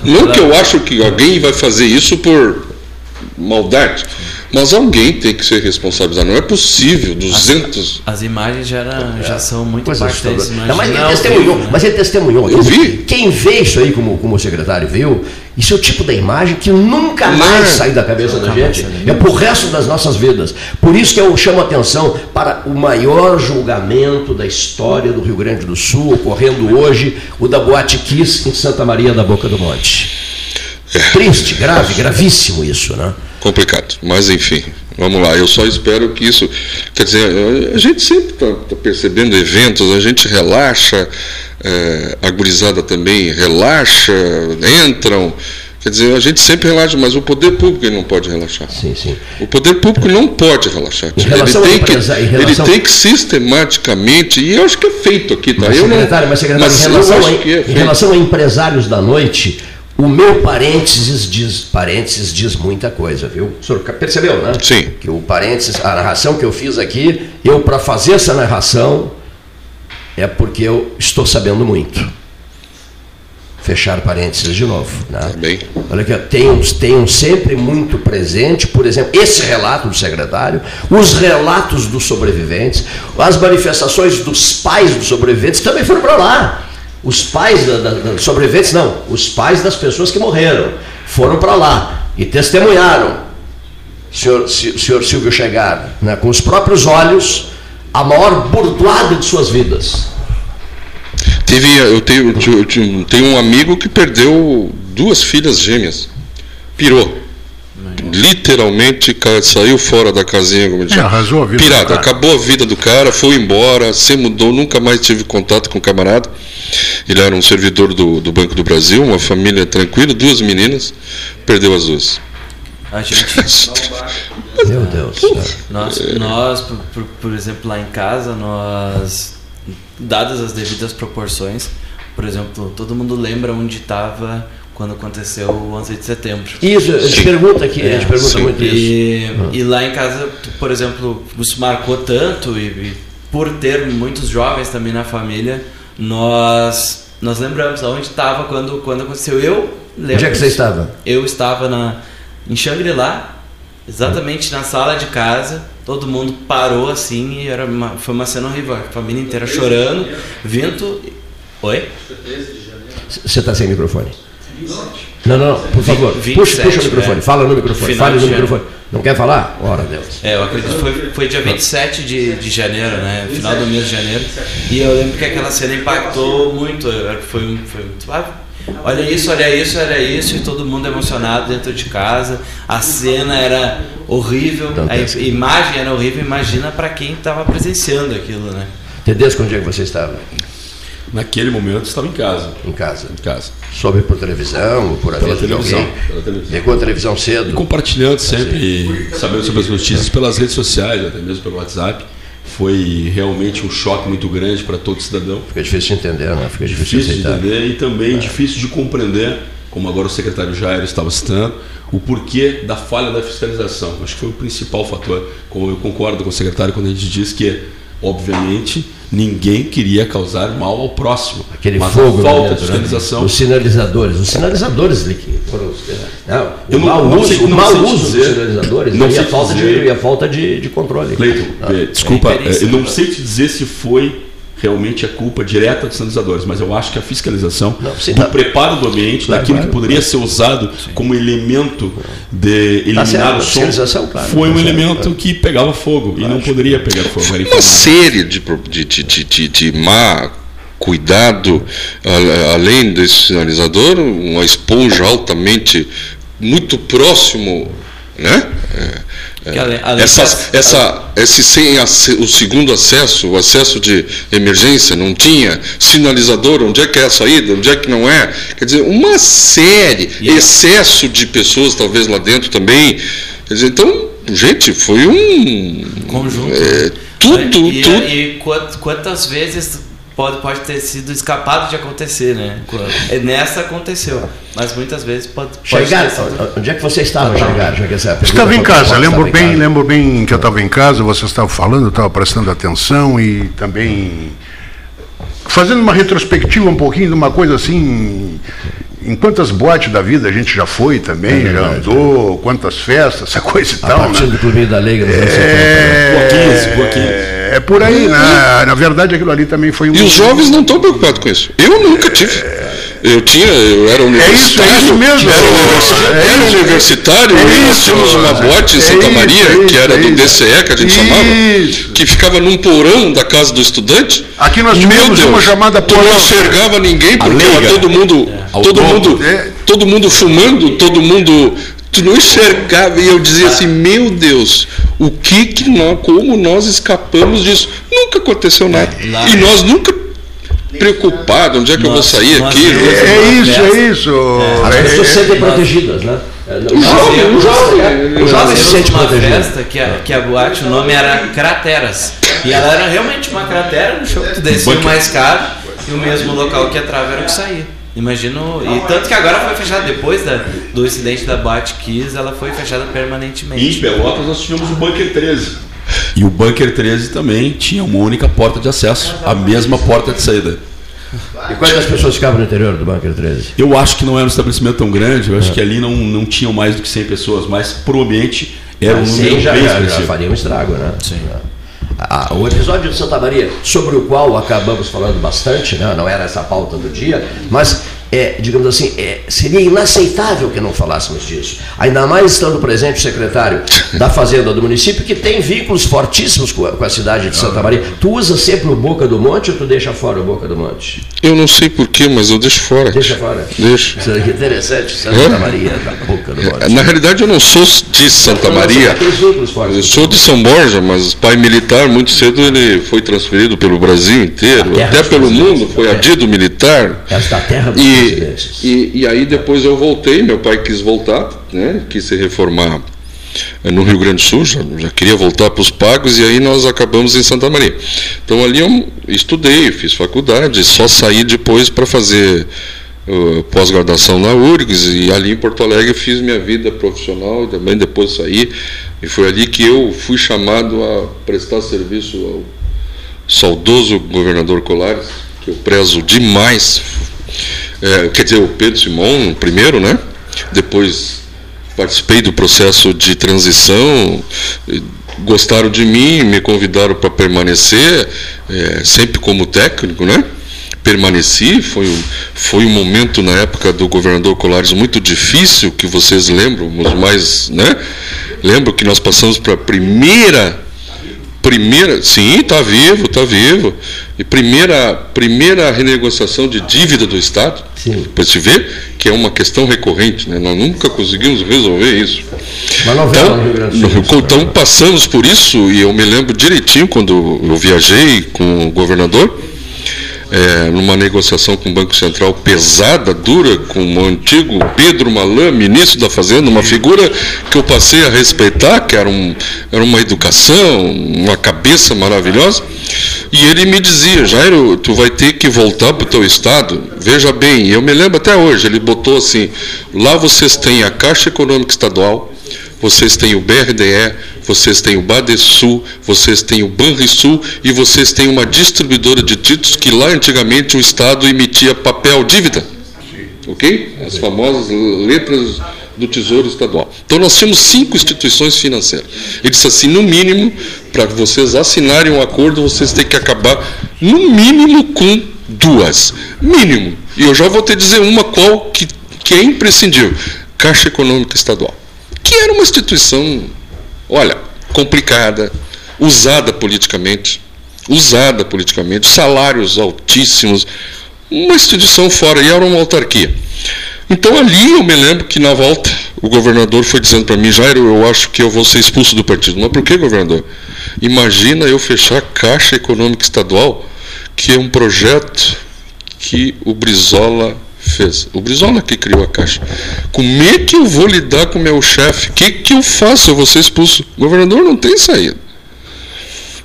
Não que eu acho que alguém vai fazer isso por maldade. Mas alguém tem que ser responsabilizado. Não é possível, 200. As, as imagens já, era, já são muito impactantes. Não, mas, ele testemunhou, né? mas ele testemunhou. Eu vi. Quem vê isso aí, como, como o secretário viu, isso é o tipo da imagem que nunca mais sai da cabeça da gente. É pro resto das nossas vidas. Por isso que eu chamo a atenção para o maior julgamento da história do Rio Grande do Sul, ocorrendo hoje, o da Boate Kiss em Santa Maria da Boca do Monte. É. Triste, grave, gravíssimo isso, né? complicado. Mas enfim, vamos lá. Eu só espero que isso. Quer dizer, a gente sempre está tá percebendo eventos, a gente relaxa, é, a gurizada também relaxa, entram. Quer dizer, a gente sempre relaxa, mas o poder público não pode relaxar. Sim, sim. O poder público não pode relaxar. Ele tem, empresa, que, relação... ele tem que sistematicamente, e eu acho que é feito aqui, tá? Mas, eu secretário, não, mas, secretário, mas em, relação a, é em relação a empresários da noite, o meu parênteses diz, parênteses diz muita coisa, viu? O senhor percebeu, né? Sim. Que o parênteses, a narração que eu fiz aqui, eu para fazer essa narração é porque eu estou sabendo muito. Fechar parênteses de novo. Né? Tá bem. Olha aqui, tenham, tenham sempre muito presente, por exemplo, esse relato do secretário, os relatos dos sobreviventes, as manifestações dos pais dos sobreviventes também foram para lá. Os pais da, da, da, sobreviventes, não, os pais das pessoas que morreram foram para lá e testemunharam, o senhor, senhor Silvio Chegar, né, com os próprios olhos, a maior burdoada de suas vidas. Teve, eu tenho, eu tenho um amigo que perdeu duas filhas gêmeas, pirou literalmente saiu fora da casinha, como diz. É, arrasou a vida Pirata, acabou a vida do cara, foi embora, se mudou, nunca mais tive contato com o camarada. Ele era um servidor do, do Banco do Brasil, uma família tranquila, duas meninas, perdeu as duas. A gente. Meu Deus. Nós, nós por, por, por exemplo, lá em casa, nós, dadas as devidas proporções, por exemplo, todo mundo lembra onde estava quando aconteceu o 11 de setembro. Isso, a gente pergunta aqui, é, a gente pergunta sim. muito e, isso. E lá em casa, por exemplo, nos marcou tanto e, e, por ter muitos jovens também na família, nós nós lembramos onde estava quando quando aconteceu. Eu lembro. Onde é que você estava? Eu estava na em Shangri-La, exatamente na sala de casa. Todo mundo parou assim e era uma, foi uma cena horrível, a família inteira chorando, vento. Oi? Você está sem microfone. Não, não, não, por favor, 27, puxa, puxa o microfone, é. fala no microfone, Final fale no microfone. Não quer falar? Ora, Deus. É, eu acredito que foi, foi dia 27 de, de janeiro, né? Final do mês de janeiro. E eu lembro que aquela cena impactou muito. Foi, foi muito. Ah, olha isso, olha isso, olha isso, e todo mundo emocionado dentro de casa. A cena era horrível, a imagem era horrível. Imagina para quem estava presenciando aquilo, né? Tedesco, onde é que você estava? Naquele momento estava em casa. Em casa. Em casa. Soube por televisão, por de televisão, alguém? pela televisão. Ligou a televisão E cedo? compartilhando sempre, e sabendo sobre as notícias pelas redes sociais, até mesmo pelo WhatsApp. Foi realmente um choque muito grande para todo cidadão. Fica difícil de entender, né? Fica difícil, Difícil de entender e também difícil de compreender, como agora o secretário Jair estava citando, o porquê da falha da fiscalização. Acho que foi o principal fator. Como eu concordo com o secretário quando a gente diz que, obviamente, ninguém queria causar mal ao próximo. Aquele mas fogo a falta dentro, de né? fiscalização. Os sinalizadores, os sinalizadores ali que foram os- não, o Eu não- mau uso, sei- o não mau uso dos dizer. sinalizadores Não e, a sei te falta de, e a falta de, de controle. Cleiton, Ah, eh, desculpa, é inferência, eh, eu não né? sei te dizer se foi realmente a culpa direta dos sinalizadores, mas eu acho que a fiscalização Não, sim, do tá. preparo do ambiente, Claro, daquilo claro, que poderia ser usado como elemento de eliminar certo, o som, claro, foi um tá elemento claro. que pegava fogo e não poderia pegar fogo. Uma informado. série de, de, de, de, de, de má cuidado, além desse sinalizador, uma esponja altamente muito próximo, né? É, Que além- além essa, esse sem o segundo acesso, o acesso de emergência, não tinha sinalizador, onde é que é a saída, onde é que não é. Quer dizer, uma série, E excesso de pessoas talvez lá dentro também. Quer dizer, então, gente, foi um Conjunto. é, tudo, e, tudo. E quant- quantas vezes pode, pode ter sido escapado de acontecer, né? É, Nessa aconteceu, mas muitas vezes pode, pode Chegar, ter sido- onde é que você estava, Chegar? Já que essa pergunta Estava em casa, lembro bem, casa. lembro bem que eu estava em casa, você estava falando, eu estava prestando atenção e também fazendo uma retrospectiva um pouquinho de uma coisa assim, em quantas boates da vida a gente já foi também, já verdade, andou, quantas festas, essa coisa e A tal, partir né? do clubinho da Liga dos anos 70. É, Rua 15, Rua 15. É por aí, né? Na verdade, aquilo ali também foi um. E os jovens não estão preocupados com isso. Eu nunca tive. Eu tinha, eu era universitário. é isso mesmo. Era universitário, É era isso. universitário É e nós isso. tínhamos uma bote em É Santa isso, Maria, é que isso, era é do isso. DCE, que a gente Isso. chamava, que ficava num porão da casa do estudante. Aqui nós tivemos Deus, uma chamada porão. não enxergava ninguém, porque todo mundo, todo mundo, É. todo mundo fumando, todo mundo. Tu não enxergava e eu dizia assim, meu Deus, o que que nós, como nós escapamos disso? Nunca aconteceu nada. E nós nunca preocupados, onde é que eu vou Nós- sair nós aqui? vimos- É isso, é isso. As É, pessoas se é, sentem protegidas, né? É, O Nós jovem, o jovem, o Nós jovem se sente uma festa que a, que a boate, o nome era Crateras. E ela era realmente uma cratera no show. Tu descia uma escada e o mesmo local que entrava era o que saía. Imagino. E tanto que agora foi fechada, depois da, do incidente da Boate Kiss, ela foi fechada E em permanentemente. Pelotas nós tínhamos o Bunker 13. E o Bunker 13 também tinha uma única porta de acesso, a mesma porta de saída. E quantas pessoas ficavam no interior do Bunker 13? Eu acho que não era um estabelecimento tão grande, eu acho que ali não, não tinham mais do que 100 pessoas, mas pro ambiente era um número já, bem já, já faria um estrago, né? Sim. O episódio de Santa Maria, sobre o qual acabamos falando bastante, né? não era essa a pauta do dia, mas é, digamos assim, é, seria inaceitável que não falássemos disso. Ainda mais estando presente o secretário da Fazenda do município, que tem vínculos fortíssimos com a, com a cidade de Santa Maria. Tu usa sempre o Boca do Monte ou tu deixa fora o Boca do Monte? Eu não sei porquê, mas eu deixo fora. Deixa fora. Deixo. Isso é interessante, Santa? Maria, da Boca do Monte. Na realidade, eu não sou de Santa Maria. Vínculos fortes. Eu sou de São Borja, mas pai militar, muito cedo ele foi transferido pelo Brasil inteiro, até pelo mundo, foi adido militar. Esta terra dos E, e, e aí depois eu voltei, meu pai quis voltar, né, quis se reformar eh, no Rio Grande do Sul, já, já queria voltar para os pagos, e aí nós acabamos em Santa Maria. Então ali eu estudei, fiz faculdade, só saí depois para fazer uh, pós-graduação na URGS, e ali em Porto Alegre fiz minha vida profissional, e também depois saí, e foi ali que eu fui chamado a prestar serviço ao saudoso governador Colares, que eu prezo demais, é, quer dizer, o Pedro Simon, primeiro, né? Depois participei do processo de transição, gostaram de mim, me convidaram para permanecer, eh, sempre como técnico, né? permaneci. Foi, foi um momento na época do governador Colares muito difícil, que vocês lembram, os mais, né? Lembro que nós passamos para a primeira primeira, sim, está vivo, está vivo. E primeira, primeira renegociação de dívida do Estado, para se ver que é uma questão recorrente, né? nós nunca conseguimos resolver isso. então, então passamos por isso e eu me lembro direitinho quando eu viajei com o governador é, numa negociação com o Banco Central pesada, dura, com o antigo Pedro Malan, ministro da Fazenda, uma figura que eu passei a respeitar, que era, um, era uma educação, uma cabeça maravilhosa. E ele me dizia, Jairo, tu vai ter que voltar para o teu estado. Veja bem, eu me lembro até hoje, ele botou assim, lá vocês têm a Caixa Econômica Estadual, vocês têm o BRDE, vocês têm o Badesul, vocês têm o Banrisul e vocês têm uma distribuidora de títulos que lá antigamente o Estado emitia papel dívida. Ok? As famosas letras do Tesouro Estadual. Então nós tínhamos cinco instituições financeiras. Ele disse assim, no mínimo, para vocês assinarem um acordo, vocês têm que acabar no mínimo com duas. Mínimo. E eu já vou te dizer uma qual que, que é imprescindível. Caixa Econômica Estadual. Que era uma instituição olha, complicada, usada politicamente, usada politicamente, salários altíssimos, uma instituição fora, e era uma autarquia. Então ali eu me lembro que na volta o governador foi dizendo para mim, Jairo, eu acho que eu vou ser expulso do partido. Mas por que, governador? Imagina eu fechar a Caixa Econômica Estadual, que é um projeto que o Brizola fez. O Brizola que criou a Caixa. Como é que eu vou lidar com o meu chefe? O que, que eu faço? Eu vou ser expulso. O governador não tem saída.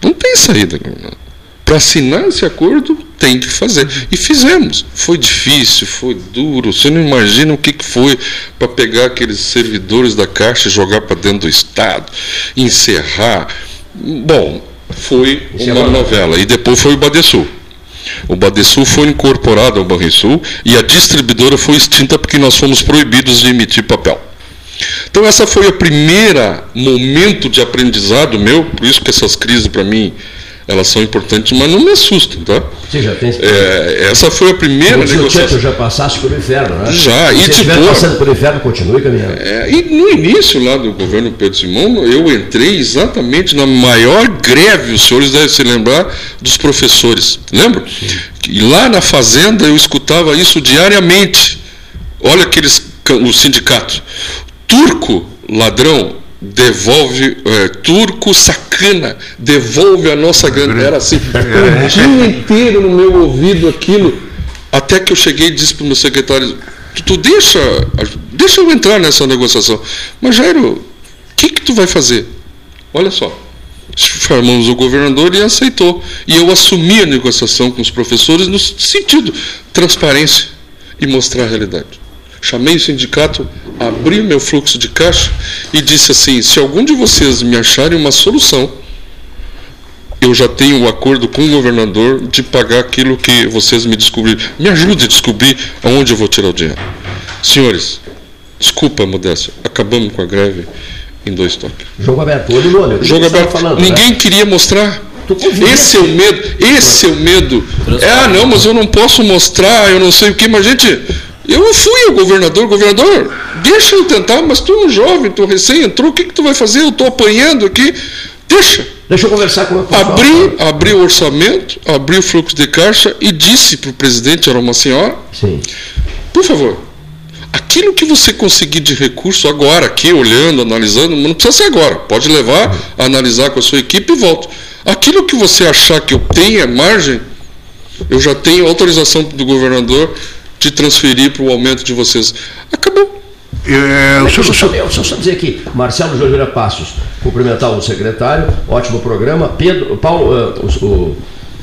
Não tem saída, governador. Para assinar esse acordo, tem que fazer. E fizemos. Foi difícil, foi duro. Você não imagina o que foi para pegar aqueles servidores da Caixa e jogar para dentro do Estado, encerrar. Bom, foi uma novela. E depois foi o Badesul. O Badesul foi incorporado ao Banrisul e a distribuidora foi extinta porque nós fomos proibidos de emitir papel. Então essa foi a primeira momento de aprendizado meu, por isso que essas crises para mim elas são importantes, mas não me assustam, tá? Você já tem é, Essa foi a primeira Como negociação. Se já passasse pelo inferno, né? Já, se e depois. passando pelo inferno, continue caminhando. É, e no início lá do governo Pedro Simão, eu entrei exatamente na maior greve, os senhores devem se lembrar, dos professores. Lembra? E lá na fazenda eu escutava isso diariamente. Olha aqueles o sindicato. Turco, ladrão, devolve, é, turco sacana, devolve a nossa grana. Era assim, o dia inteiro no meu ouvido aquilo, até que eu cheguei e disse para o meu secretário, tu, tu, deixa, deixa eu entrar nessa negociação. Mas Jairo, o que, que tu vai fazer? Olha só, chamamos o governador e aceitou. E eu assumi a negociação com os professores no sentido transparência e mostrar a realidade. Chamei o sindicato, abri meu fluxo de caixa e disse assim: se algum de vocês me acharem uma solução, eu já tenho o um acordo com o governador de pagar aquilo que vocês me descobriram. Me ajude a descobrir aonde eu vou tirar o dinheiro. Senhores, desculpa, Modéstia, acabamos com a greve em dois toques. Jogo aberto, olho no olho. Jogo aberto. Falando, Ninguém né? queria mostrar. Esse é o medo, esse é o medo. Ah, não, mas eu não posso mostrar, eu não sei o que, mas gente, eu fui ao governador, governador, deixa eu tentar, mas tu é um jovem, tu recém entrou, o que, que tu vai fazer? Eu estou apanhando aqui, deixa. Deixa eu conversar com o Abri, abri o orçamento, abri o fluxo de caixa e disse para o presidente, era uma senhora, Sim. por favor, aquilo que você conseguir de recurso agora, aqui, olhando, analisando, não precisa ser agora, pode levar, a analisar com a sua equipe e volta. Aquilo que você achar que eu tenha margem, eu já tenho autorização do governador de transferir para o aumento de vocês. Acabou. É, o senhor, senhor, eu só dizer aqui, Marcelo de Oliveira Passos, cumprimentar o secretário, ótimo programa. Pedro, Paulo, uh, o,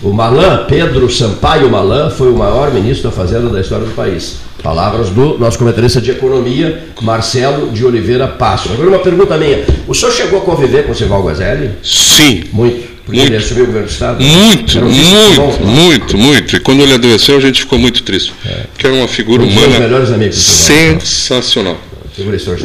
o Malan, Pedro Sampaio Malan, foi o maior ministro da Fazenda da história do país. Palavras do nosso comentarista de economia, Marcelo de Oliveira Passos. Agora uma pergunta minha. O senhor chegou a conviver com o Sival Guazelli? Sim. Muito. Porque muito, ele assumiu o governo do Estado? Muito, um muito, bom, muito, muito. E quando ele adoeceu, a gente ficou muito triste. É. Porque era uma figura um humana sensacional.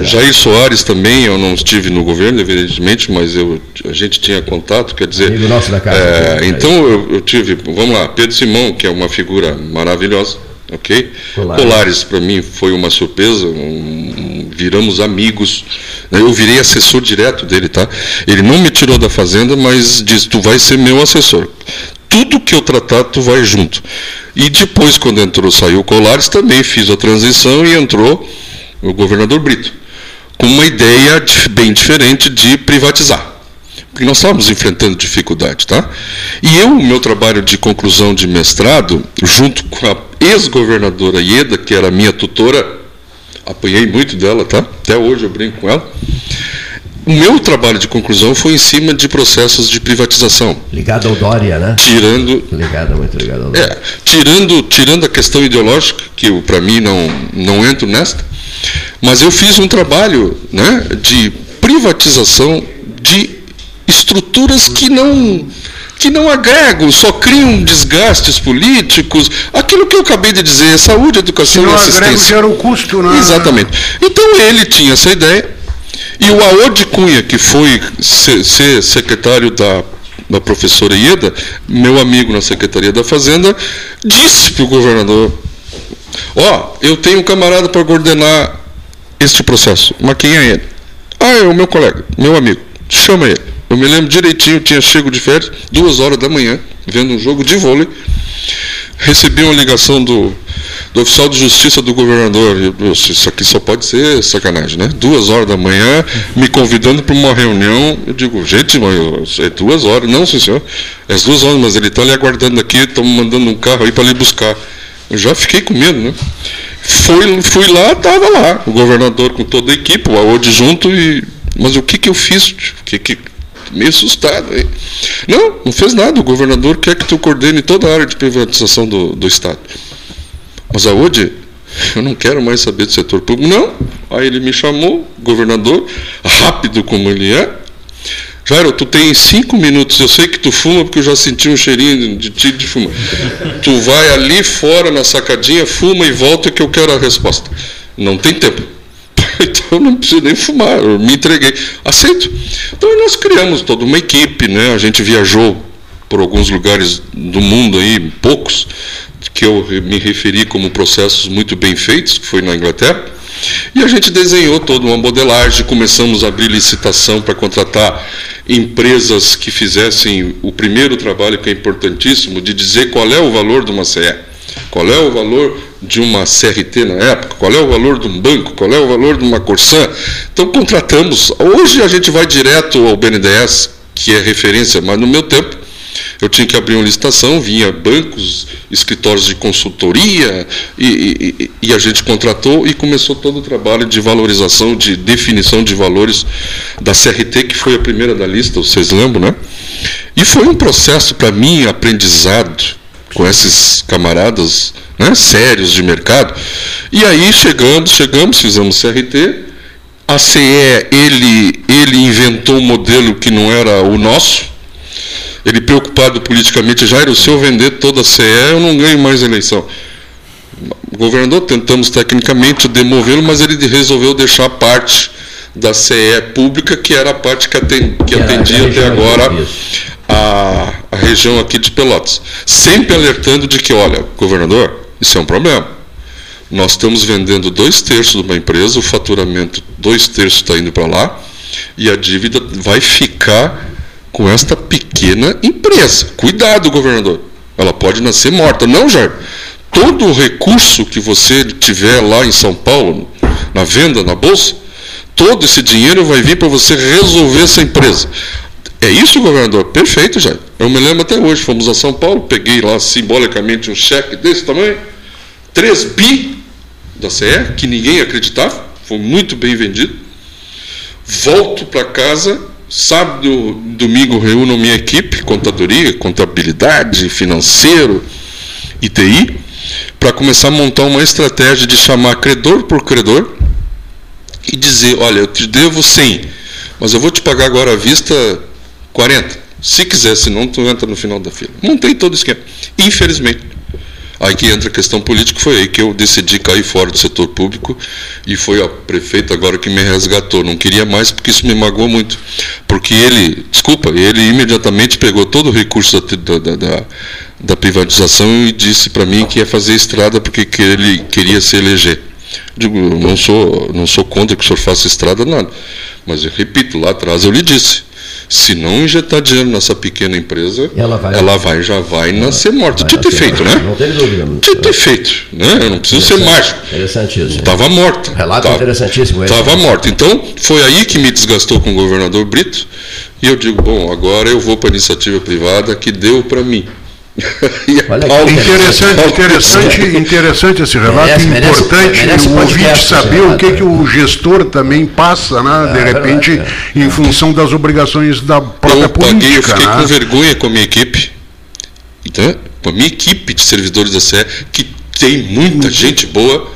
Jair Soares também, eu não estive no governo, evidentemente, mas eu, a gente tinha contato, quer dizer. Amigo nosso da casa. É, então eu, eu, tive, vamos lá, Pedro Simão, que é uma figura maravilhosa, ok? Colares, Colares para mim foi uma surpresa, um, viramos amigos. Eu virei assessor direto dele, tá? Ele não me tirou da fazenda, mas disse: tu vai ser meu assessor tudo que eu tratar, tu vai junto. E depois, quando entrou, saiu o Colares, também fiz a transição e entrou o governador Brito, com uma ideia bem diferente de privatizar. Porque nós estávamos enfrentando dificuldade, tá? E eu, o meu trabalho de conclusão de mestrado, junto com a ex-governadora Ieda, que era minha tutora, apanhei muito dela, tá? Até hoje eu brinco com ela o meu trabalho de conclusão foi em cima de processos de privatização. Ligado ao Dória, né? Tirando. Ligado, muito ligado ao Dória. É, tirando, tirando a questão ideológica, que para mim não, não entro nesta, mas eu fiz um trabalho né, de privatização de estruturas que não que não agregam, só criam desgastes políticos. Aquilo que eu acabei de dizer, saúde, educação e assistência. Agrego, gera um custo, né? Exatamente. Então ele tinha essa ideia e o Aode Cunha, que foi ser, ser secretário da, da professora Ieda, meu amigo na Secretaria da Fazenda, disse para o governador: Ó, oh, eu tenho um camarada para coordenar este processo. Mas quem é ele? Ah, é o meu colega, meu amigo. Chama ele. Eu me lembro direitinho, tinha chego de férias, duas horas da manhã, vendo um jogo de vôlei. Recebi uma ligação do do oficial de justiça do governador. Isso aqui só pode ser sacanagem, né? Duas horas da manhã, me convidando para uma reunião. Eu digo, gente, é duas horas. Não, sim, senhor. É as duas horas, mas ele está ali aguardando aqui, estamos mandando um carro aí para ele buscar. Eu já fiquei com medo, né? Fui, fui lá, estava lá, o governador com toda a equipe, o AOD junto, e. Mas o que, que eu fiz? O que, que meio assustado. Hein? Não, não fez nada. O governador quer que tu coordene toda a área de privatização do, do Estado. Mas aonde? Eu não quero mais saber do setor público. Não. Aí ele me chamou, governador, rápido como ele é. Jairo, tu tem cinco minutos, eu sei que tu fuma porque eu já senti um cheirinho de ti de fumar. Tu vai ali fora na sacadinha, fuma e volta que eu quero a resposta. Não tem tempo. Então não preciso nem fumar, eu me entreguei. Aceito. Então nós criamos toda uma equipe, né? A gente viajou por alguns lugares do mundo aí, poucos, que eu me referi como processos muito bem feitos, que foi na Inglaterra, e a gente desenhou toda uma modelagem, começamos a abrir licitação para contratar empresas que fizessem o primeiro trabalho, que é importantíssimo, de dizer qual é o valor de uma CE, qual é o valor de uma CRT na época, qual é o valor de um banco, qual é o valor de uma Corsã. Então contratamos. Hoje a gente vai direto ao BNDES, que é referência, mas no meu tempo eu tinha que abrir uma licitação, vinha bancos, escritórios de consultoria, e, e, e, a gente contratou e começou todo o trabalho de valorização, de definição de valores da CRT, que foi a primeira da lista, vocês lembram, né? E foi um processo, para mim, aprendizado com esses camaradas né, sérios de mercado. E aí chegamos, chegamos, fizemos CRT. A CE, ele, ele inventou um modelo que não era o nosso, ele preocupado politicamente, Jair, se eu vender toda a CE, eu não ganho mais eleição. O governador, tentamos tecnicamente demovê-lo, mas ele resolveu deixar parte da CE pública, que era a parte que atendia até agora a, a região aqui de Pelotas. Sempre alertando de que, olha, governador, isso é um problema. Nós estamos vendendo dois terços de uma empresa, o faturamento, dois terços está indo para lá, e a dívida vai ficar com esta pequena empresa. Cuidado, governador. Ela pode nascer morta. Não, Jair. Todo o recurso que você tiver lá em São Paulo, na venda, na bolsa, todo esse dinheiro vai vir para você resolver essa empresa. É isso, governador? Perfeito, Jair. Eu me lembro até hoje, fomos a São Paulo, peguei lá simbolicamente um cheque desse tamanho, 3 bi da CE, que ninguém acreditava, foi muito bem vendido. Volto para casa Sábado, domingo, reúno minha equipe, contadoria, contabilidade, financeiro, ITI, para começar a montar uma estratégia de chamar credor por credor e dizer, olha, eu te devo 100, mas eu vou te pagar agora à vista 40. Se quiser, senão tu entra no final da fila. Montei todo o esquema. Infelizmente, Aí que entra a questão política, foi aí que eu decidi cair fora do setor público e foi a prefeita agora que me resgatou. Não queria mais porque isso me magoou muito. Porque ele, desculpa, ele imediatamente pegou todo o recurso da, da, da, da privatização e disse para mim que ia fazer estrada porque que ele queria se eleger. Digo, não sou, não sou contra que o senhor faça estrada, nada. Mas eu repito, lá atrás eu lhe disse, se não injetar dinheiro nessa pequena empresa, ela vai, ela vai já vai nascer morta. Dito e feito, né? Não tem dúvida. Dito e feito, né? Eu não preciso ser mágico. Interessantíssimo. Estava morta. Relato Tava- interessantíssimo. Estava morta. Então, foi aí que me desgastou com o governador Brito. E eu digo, bom, agora eu vou para a iniciativa privada que deu para mim. Olha que Paula- Interessante, Paula- interessante, interessante esse relato, Merece- merece- importante merece o podcast ouvinte saber o que, né? que o gestor também passa, né, de É, repente, verdade, em função das obrigações da própria eu paguei, eu política. fiquei né? com vergonha com a minha equipe. Então, com a minha equipe de servidores da CE, que tem muita gente boa,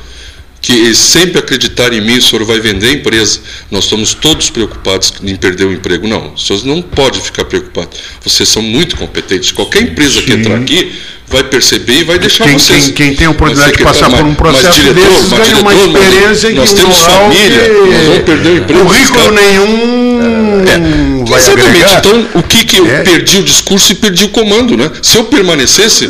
que sempre acreditaram em mim, o senhor vai vender a empresa. Nós estamos todos preocupados em perder o emprego. Não, os senhores não podem ficar preocupados. Vocês são muito competentes. Qualquer empresa que Sim. entrar aqui vai perceber e vai deixar Quem- vocês. quem- quem tem a oportunidade Mas de passar secretário, por um mas- processo mas diretor, desses mas ganha uma diretor, nós- experiência Nós que um temos família, que nós vamos perder o emprego. currículo nenhum vai Exatamente. agregar. Então, o que que eu É. perdi o discurso e perdi o comando, né? Se eu permanecesse,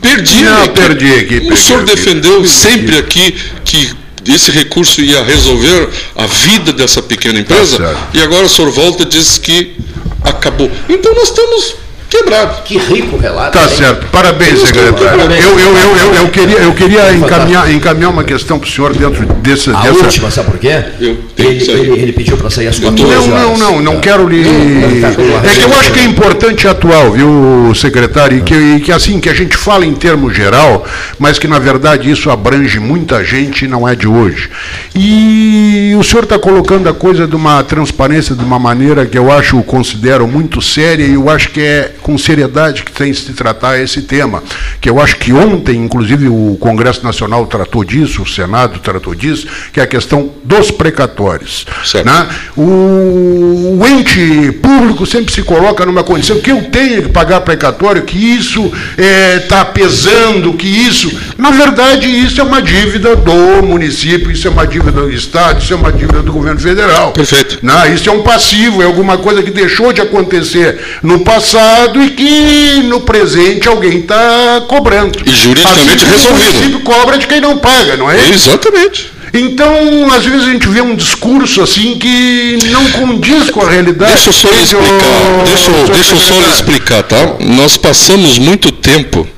perdi. Não, a equipe. perdi a equipe, O senhor defendeu sempre aqui que esse recurso ia resolver a vida dessa pequena empresa Tá e agora o senhor volta e diz que acabou. Então nós estamos quebrados. Que rico relato. Tá hein? certo, parabéns, secretário. Eu, eu, eu, eu, eu queria, eu queria encaminhar, encaminhar uma questão para o senhor dentro dessa. A dessa... última, sabe por quê? Eu tenho ele, ele, ele pediu para sair às Eu tô- 14 Não, não, não, não quero lhe. não, tá É que eu acho que é importante atual, viu, secretário? E que, e que assim, que a gente fala em termo geral, mas que na verdade isso abrange muita gente e não é de hoje. E o senhor está colocando a coisa de uma transparência de uma maneira que eu acho, considero muito séria e eu acho que é com seriedade que tem se tratar esse tema. Que eu acho que ontem, inclusive, o Congresso Nacional tratou disso, o Senado tratou disso, que é a questão dos precatórios. Né? O, o ente público sempre se coloca numa condição que eu tenho que pagar precatório, que isso está pesando, que isso. Na verdade, isso é uma dívida do município, isso é uma dívida do Estado, isso é uma dívida do governo federal. Perfeito. Né? Isso é um passivo, é alguma coisa que deixou de acontecer no passado e que no presente alguém está cobrando. E juridicamente como resolvido. O município cobra de quem não paga, não é? Exatamente. Então, às vezes a gente vê um discurso assim que não condiz com a realidade. Deixa eu só lhe explicar. Deixa, eu- deixa eu só lhe explicar, tá? Nós passamos muito tempo.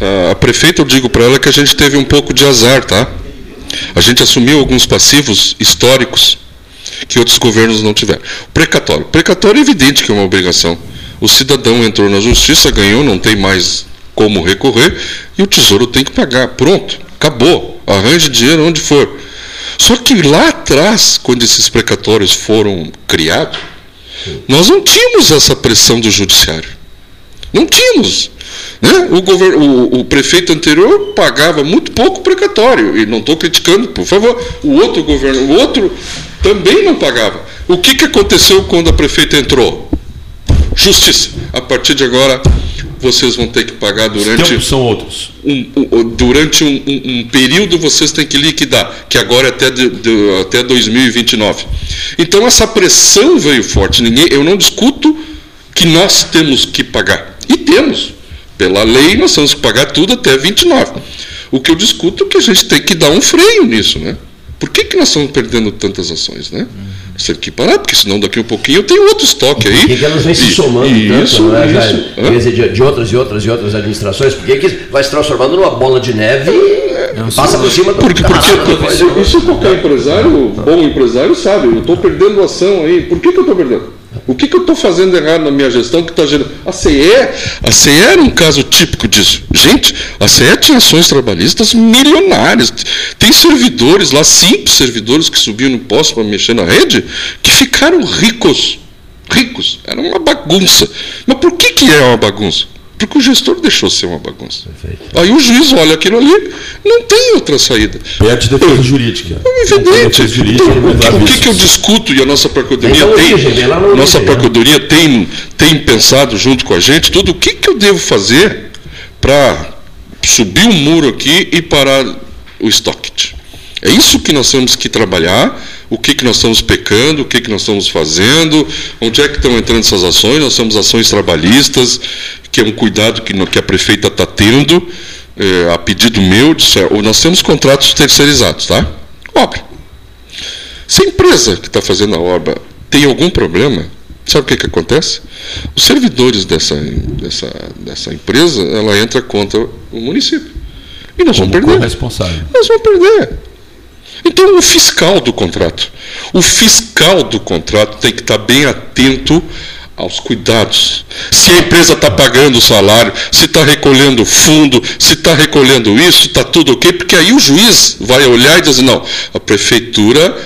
ah, A prefeita, eu digo para ela que a gente teve um pouco de azar, tá? A gente assumiu alguns passivos históricos que outros governos não tiveram. Precatório. Precatório é evidente que é uma obrigação. O cidadão entrou na justiça, ganhou, não tem mais como recorrer, e o tesouro tem que pagar. Pronto, acabou. Arranje dinheiro onde for. Só que lá atrás, quando esses precatórios foram criados, nós não tínhamos essa pressão do judiciário. Não tínhamos. Né? O, o- o prefeito anterior pagava muito pouco precatório. E não estou criticando, por favor. O outro governo, o outro também não pagava. O que, que aconteceu quando a prefeita entrou? Justiça. A partir de agora, vocês vão ter que pagar Os durante tempos são outros. um- um- durante um, um- período vocês têm que liquidar, que agora é até, de- de- até 2029. Então essa pressão veio forte. Ninguém, eu não discuto que nós temos que pagar. E temos. Pela lei nós temos que pagar tudo até 29. O que eu discuto é que a gente tem que dar um freio nisso, né? Por que, que nós estamos perdendo tantas ações, né? Nós temos que parar, porque senão daqui a pouquinho eu tenho outro estoque aí. Por que, que elas vêm se E- somando isso, tanto, é, isso. Quer dizer, de, de outras e outras e outras administrações? Por que, que vai se transformando numa bola de neve e passa por cima do Porque, porque depois- isso, isso qualquer empresário, bom empresário sabe, eu estou perdendo ação aí. Por que, que eu estou perdendo? O que, que eu estou fazendo errado na minha gestão que está gerando? A CE, a CE era um caso típico disso. Gente, a CE tinha ações trabalhistas milionárias. Tem servidores lá, simples servidores que subiam no posto para mexer na rede, que ficaram ricos. Ricos. Era uma bagunça. Mas por que, que é uma bagunça? Porque o gestor deixou ser uma bagunça. Aí o juiz olha aquilo ali, não tem outra saída. Perde defesa jurídica. É evidente. Jurídica Então, não o, que, que eu discuto e a nossa procuradoria Vem tem, origem, origem, nossa né? procuradoria tem, tem pensado junto com a gente tudo o que, que eu devo fazer para subir um muro aqui e parar o estoque. É isso que nós temos que trabalhar, o que, que nós estamos pecando, o que, que nós estamos fazendo, onde é que estão entrando essas ações, nós temos ações trabalhistas, que é um cuidado que, que a prefeita está tendo, é, a pedido meu, ou nós temos contratos terceirizados, tá? Obra. Se a empresa que está fazendo a obra tem algum problema, sabe o que, que acontece? Os servidores dessa, dessa, dessa empresa, ela entra contra o município. E nós Como vamos perder. Responsável. Nós vamos perder. Então, o fiscal do contrato. O fiscal do contrato tem que estar bem atento aos cuidados. Se a empresa está pagando o salário, se está recolhendo fundo, se está recolhendo isso, está tudo ok, porque aí o juiz vai olhar e dizer, não, a prefeitura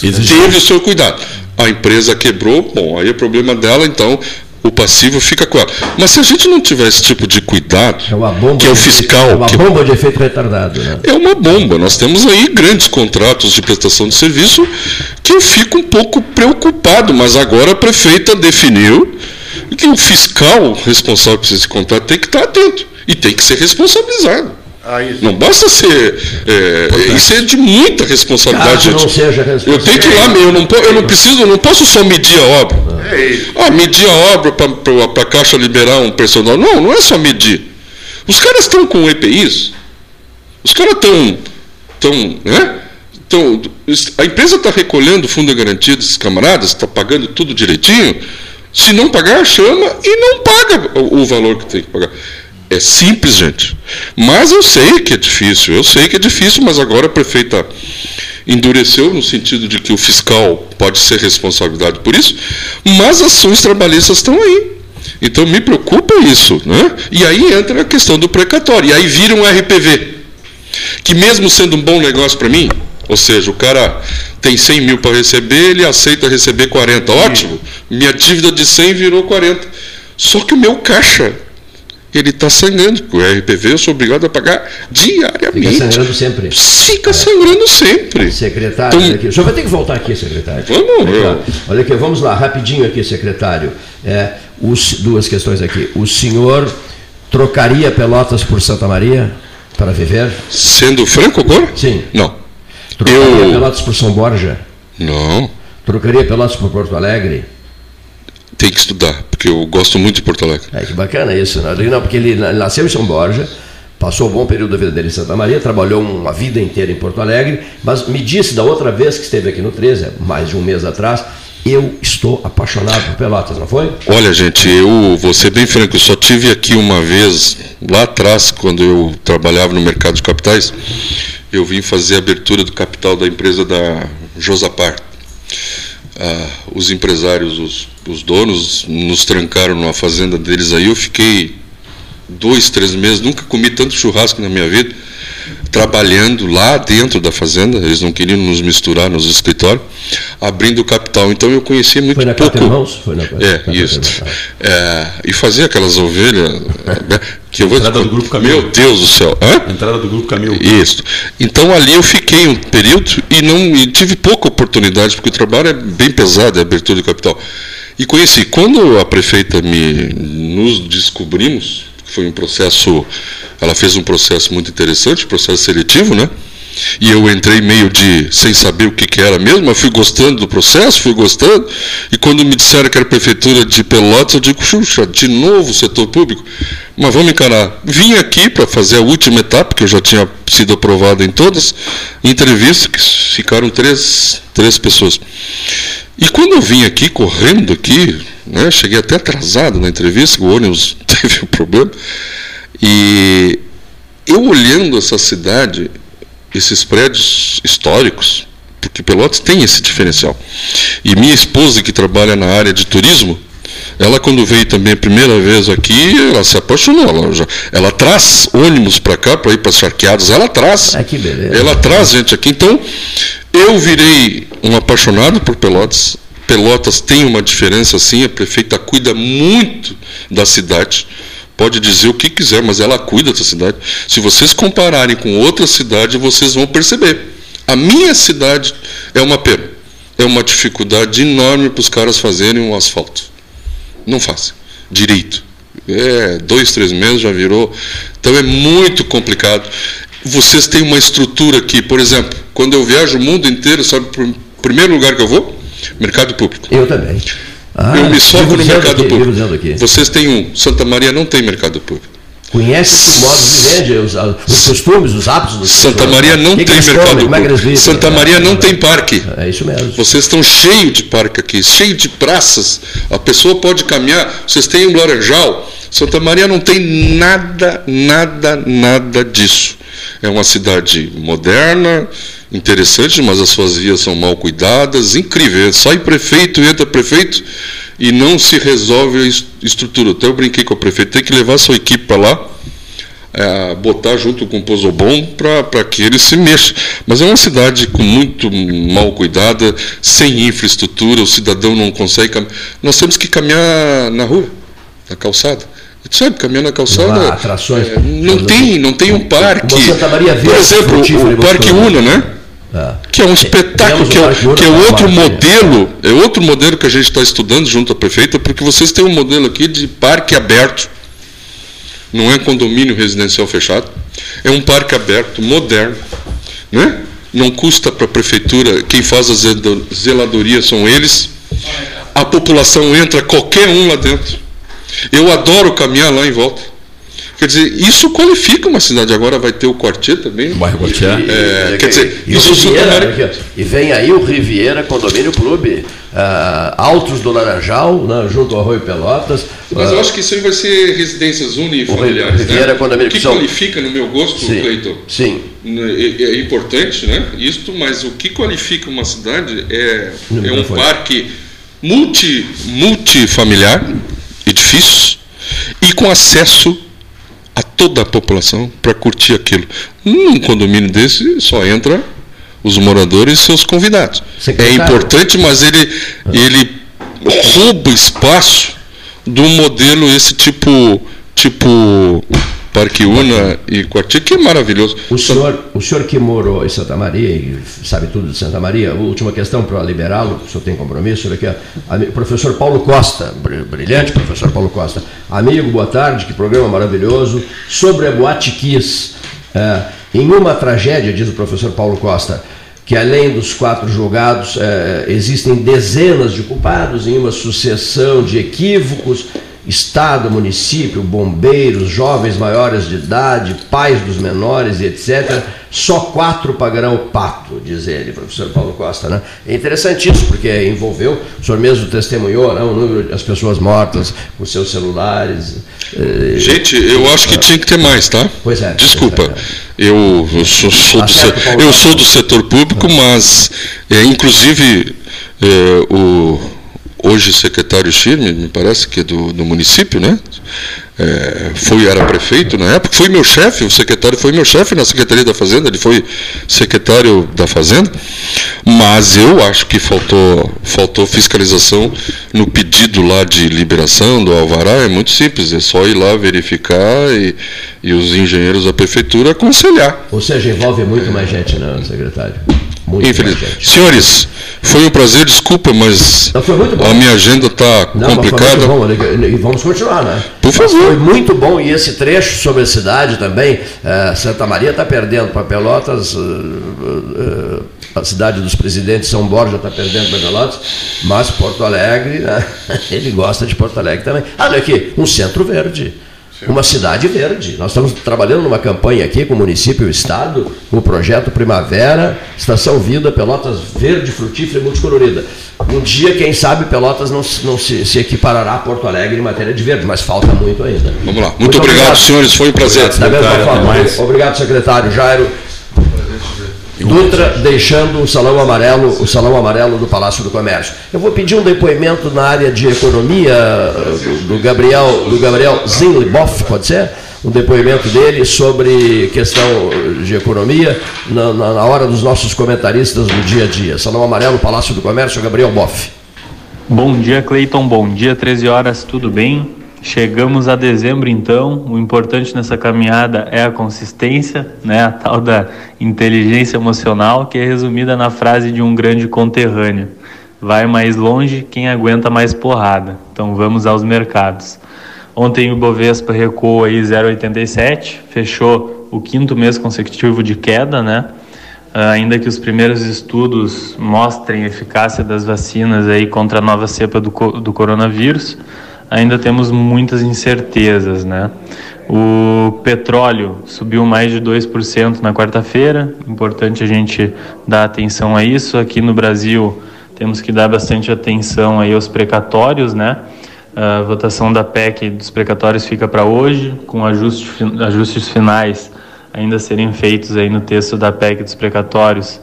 teve o seu cuidado. A empresa quebrou, bom, aí é problema dela, então o passivo fica com ela. Mas se a gente não tiver esse tipo de cuidado, é que é o fiscal. É uma que... bomba de efeito retardado. Né? É uma bomba. Nós temos aí grandes contratos de prestação de serviço que eu fico um pouco preocupado, mas agora a prefeita definiu que o fiscal responsável por esse contrato tem que estar atento e tem que ser responsabilizado. Ah, não basta ser. É, isso é de muita responsabilidade. Caso não seja eu tenho que ir lá, eu não, eu não preciso, eu não posso só medir a obra. É ah, medir a obra para a Caixa liberar um personal. Não, não é só medir. Os caras estão com EPIs. Os caras estão. Tão, né? Tão, a empresa está recolhendo fundo de garantia desses camaradas, está pagando tudo direitinho. Se não pagar, chama e não paga o valor que tem que pagar. É simples, gente. Mas eu sei que é difícil, eu sei que é difícil, mas agora a prefeita endureceu no sentido de que o fiscal pode ser responsabilidade por isso, mas as ações trabalhistas estão aí. Então me preocupa isso. Né? E aí entra a questão do precatório. E aí vira um RPV. Que mesmo sendo um bom negócio para mim, ou seja, o cara tem 100 mil para receber, ele aceita receber 40. Ótimo, minha dívida de 100 virou 40. Só que o meu caixa ele está sangrando, porque o RPV eu sou obrigado a pagar diariamente. Fica sangrando sempre. Fica é. sangrando sempre. Secretário, então, aqui. o senhor vai ter que voltar aqui, secretário. Vamos, eu... Olha aqui, vamos lá, rapidinho aqui, secretário. É, os, duas questões aqui. O senhor trocaria Pelotas por Santa Maria para viver? Sendo franco agora? Sim. Não. Trocaria eu... Pelotas por São Borja? Não. Trocaria Pelotas por Porto Alegre? Tem que estudar, porque eu gosto muito de Porto Alegre. É, que bacana isso. Né? Não, porque ele nasceu em São Borja, passou um bom período da vida dele em Santa Maria, trabalhou uma vida inteira em Porto Alegre, mas me disse da outra vez que esteve aqui no 13, mais de um mês atrás, eu estou apaixonado por Pelotas, não foi? Olha, gente, eu vou ser bem franco, eu só tive aqui uma vez, lá atrás, quando eu trabalhava no mercado de capitais, eu vim fazer a abertura do capital da empresa da Josapar. Ah, os empresários, os, os donos, nos trancaram numa fazenda deles aí. Eu fiquei dois, três meses, nunca comi tanto churrasco na minha vida, trabalhando lá dentro da fazenda. Eles não queriam nos misturar nos escritórios, abrindo o capital. Então eu conhecia muito Foi na pouco. Foi na, é, isso. É, e fazia aquelas ovelhas. Que eu vou Entrada do grupo Camilo. Meu Deus do céu. Hã? Entrada do grupo Camilo. Isso. Então ali eu fiquei um período e não e tive pouca oportunidade, porque o trabalho é bem pesado, é abertura de capital. E conheci. Quando a prefeita me nos descobrimos, foi um processo, ela fez um processo muito interessante, processo seletivo, né? E eu entrei meio de sem saber o que, que era mesmo, mas fui gostando do processo, fui gostando. E quando me disseram que era prefeitura de Pelotas, eu digo, xuxa, de novo setor público. Mas vamos encarar. Vim aqui para fazer a última etapa, que eu já tinha sido aprovado em todas, entrevista, que ficaram três, três pessoas. E quando eu vim aqui, correndo aqui, né, cheguei até atrasado na entrevista, o ônibus teve um problema, e eu olhando essa cidade, esses prédios históricos, porque Pelotas tem esse diferencial. E minha esposa, que trabalha na área de turismo, ela, quando veio também a primeira vez aqui, ela se apaixonou. Ela, já, ela traz ônibus para cá, para ir para as charqueadas, ela traz. Ah, que beleza. Ela traz gente aqui. Então, eu virei um apaixonado por Pelotas. Pelotas tem uma diferença, sim, a prefeita cuida muito da cidade. Pode dizer o que quiser, mas ela cuida da cidade. Se vocês compararem com outra cidade, vocês vão perceber. A minha cidade é uma pena. É uma dificuldade enorme para os caras fazerem um asfalto. Não fazem. Direito. É, dois, três meses já virou. Então é muito complicado. Vocês têm uma estrutura aqui, por exemplo, quando eu viajo o mundo inteiro, sabe, o primeiro lugar que eu vou? Mercado público. Eu também. Ah, eu me soco no mercado público. Vocês têm um. Santa Maria não tem mercado público. Conhece o modo de vende, os, os, costumes, os hábitos dos Santa Maria não que tem que mercado comem, público. É Santa Maria não tem parque. É isso mesmo. Vocês estão cheios de parque aqui, cheio de praças. A pessoa pode caminhar. Vocês têm um laranjal. Santa Maria não tem nada, nada, nada disso. É uma cidade moderna, interessante, mas as suas vias são mal cuidadas, incrível. Sai prefeito, entra prefeito e não se resolve a estrutura. Até eu brinquei com o prefeito, tem que levar sua equipe para lá, é, botar junto com o Pozobon para que ele se mexa. Mas é uma cidade com muito mal cuidada, sem infraestrutura, o cidadão não consegue caminhar. Nós temos que caminhar na rua, na calçada. Tu sabe, caminhar na calçada. Não, atrações. É, não, tem, não tem um parque. Por exemplo, o Parque Una, né? É. Que é um espetáculo, que é, que é outro modelo, é outro modelo que a gente está estudando junto à prefeita, porque vocês têm um modelo aqui de parque aberto, não é condomínio residencial fechado, é um parque aberto, moderno, né? não custa para a prefeitura, quem faz a zeladoria são eles, a população entra qualquer um lá dentro. Eu adoro caminhar lá em volta. Quer dizer, isso qualifica uma cidade. Agora vai ter o Quartier também. O bairro Quartier. É, quer dizer, e, isso Riviera, E vem aí o Riviera Condomínio Clube. Uh, Altos do Laranjal, né, junto ao Arroio Pelotas. Mas uh, eu acho que isso aí vai ser residências unifamiliares. Riviera né? Condomínio O que qualifica, no meu gosto, sim, Cleiton? Sim. É, é, importante, né? Isto, mas o que qualifica uma cidade é, é um parque multi, multifamiliar, edifícios, e com acesso a toda a população para curtir aquilo. Num condomínio desse só entra os moradores e seus convidados. É importante, mas ele, ele rouba espaço do modelo esse tipo tipo Parque Una e Quartier, que é maravilhoso. O senhor, o senhor que morou em Santa Maria e sabe tudo de Santa Maria, última questão para liberá-lo, o senhor tem compromisso, aqui, o professor Paulo Costa, brilhante professor Paulo Costa. Amigo, boa tarde, que programa maravilhoso. Sobre a Boate Kiss, é, em uma tragédia, diz o professor Paulo Costa, que além dos quatro julgados, é, existem dezenas de culpados em uma sucessão de equívocos Estado, município, bombeiros, jovens maiores de idade, pais dos menores e etc. Só quatro pagarão o pato, diz ele, professor Paulo Costa. Né? É interessante isso, porque envolveu, o senhor mesmo testemunhou né, o número das pessoas mortas com seus celulares. Eh, Gente, eu acho que tinha que ter mais, tá? Pois é. Desculpa. É. Eu, eu, sou, sou do, eu sou do setor público, mas, é, inclusive, é, o hoje secretário Schirme, me parece que é do, do município, né? É, foi, era prefeito na época, foi meu chefe, o secretário foi meu chefe na Secretaria da Fazenda, ele foi secretário da Fazenda, mas eu acho que faltou, faltou fiscalização no pedido lá de liberação do Alvará, é muito simples, é só ir lá verificar e, e os engenheiros da prefeitura aconselhar. Ou seja, envolve muito mais gente, não, né, secretário? Muito Infelizmente. Senhores, foi um prazer, desculpa, mas não, a minha agenda está complicada. Bom, e vamos continuar, né? Por favor. Mas foi muito bom e esse trecho sobre a cidade também. Uh, Santa Maria está perdendo para Pelotas, uh, uh, a cidade dos presidentes São Borja está perdendo para Pelotas, mas Porto Alegre, né? ele gosta de Porto Alegre também. Olha aqui, um centro verde uma cidade verde. Nós estamos trabalhando numa campanha aqui com o município e o Estado, com o projeto Primavera, Estação Vida, Pelotas Verde, Frutífera e Multicolorida. Um dia, quem sabe, Pelotas não, não se, se, equiparará a Porto Alegre em matéria de verde, mas falta muito ainda. Vamos lá. Muito, muito obrigado, obrigado, senhores. Foi um prazer. Da mesma forma. Obrigado, secretário Jairo. Dutra deixando o salão amarelo, o salão amarelo do Palácio do Comércio. Eu vou pedir um depoimento na área de economia do Gabriel, do Gabriel Zinliboff, pode ser? Um depoimento dele sobre questão de economia na, na, na hora dos nossos comentaristas do dia a dia. Salão amarelo, Palácio do Comércio, Gabriel Boff. Bom dia, Cleiton. Bom dia, 13 horas, tudo bem? Chegamos a dezembro, então. O importante nessa caminhada é a consistência, né? a tal da inteligência emocional, que é resumida na frase de um grande conterrâneo: vai mais longe quem aguenta mais porrada. Então vamos aos mercados. Ontem o Bovespa recuou aí 0,87, fechou o quinto mês consecutivo de queda, né? Uh, ainda que os primeiros estudos mostrem eficácia das vacinas aí contra a nova cepa do, do coronavírus, ainda temos muitas incertezas, né? O petróleo subiu mais de 2% na quarta-feira, importante a gente dar atenção a isso. Aqui no Brasil temos que dar bastante atenção aí aos precatórios, né? A votação da PEC dos precatórios fica para hoje, com ajuste, ajustes finais ainda serem feitos aí no texto da PEC dos precatórios.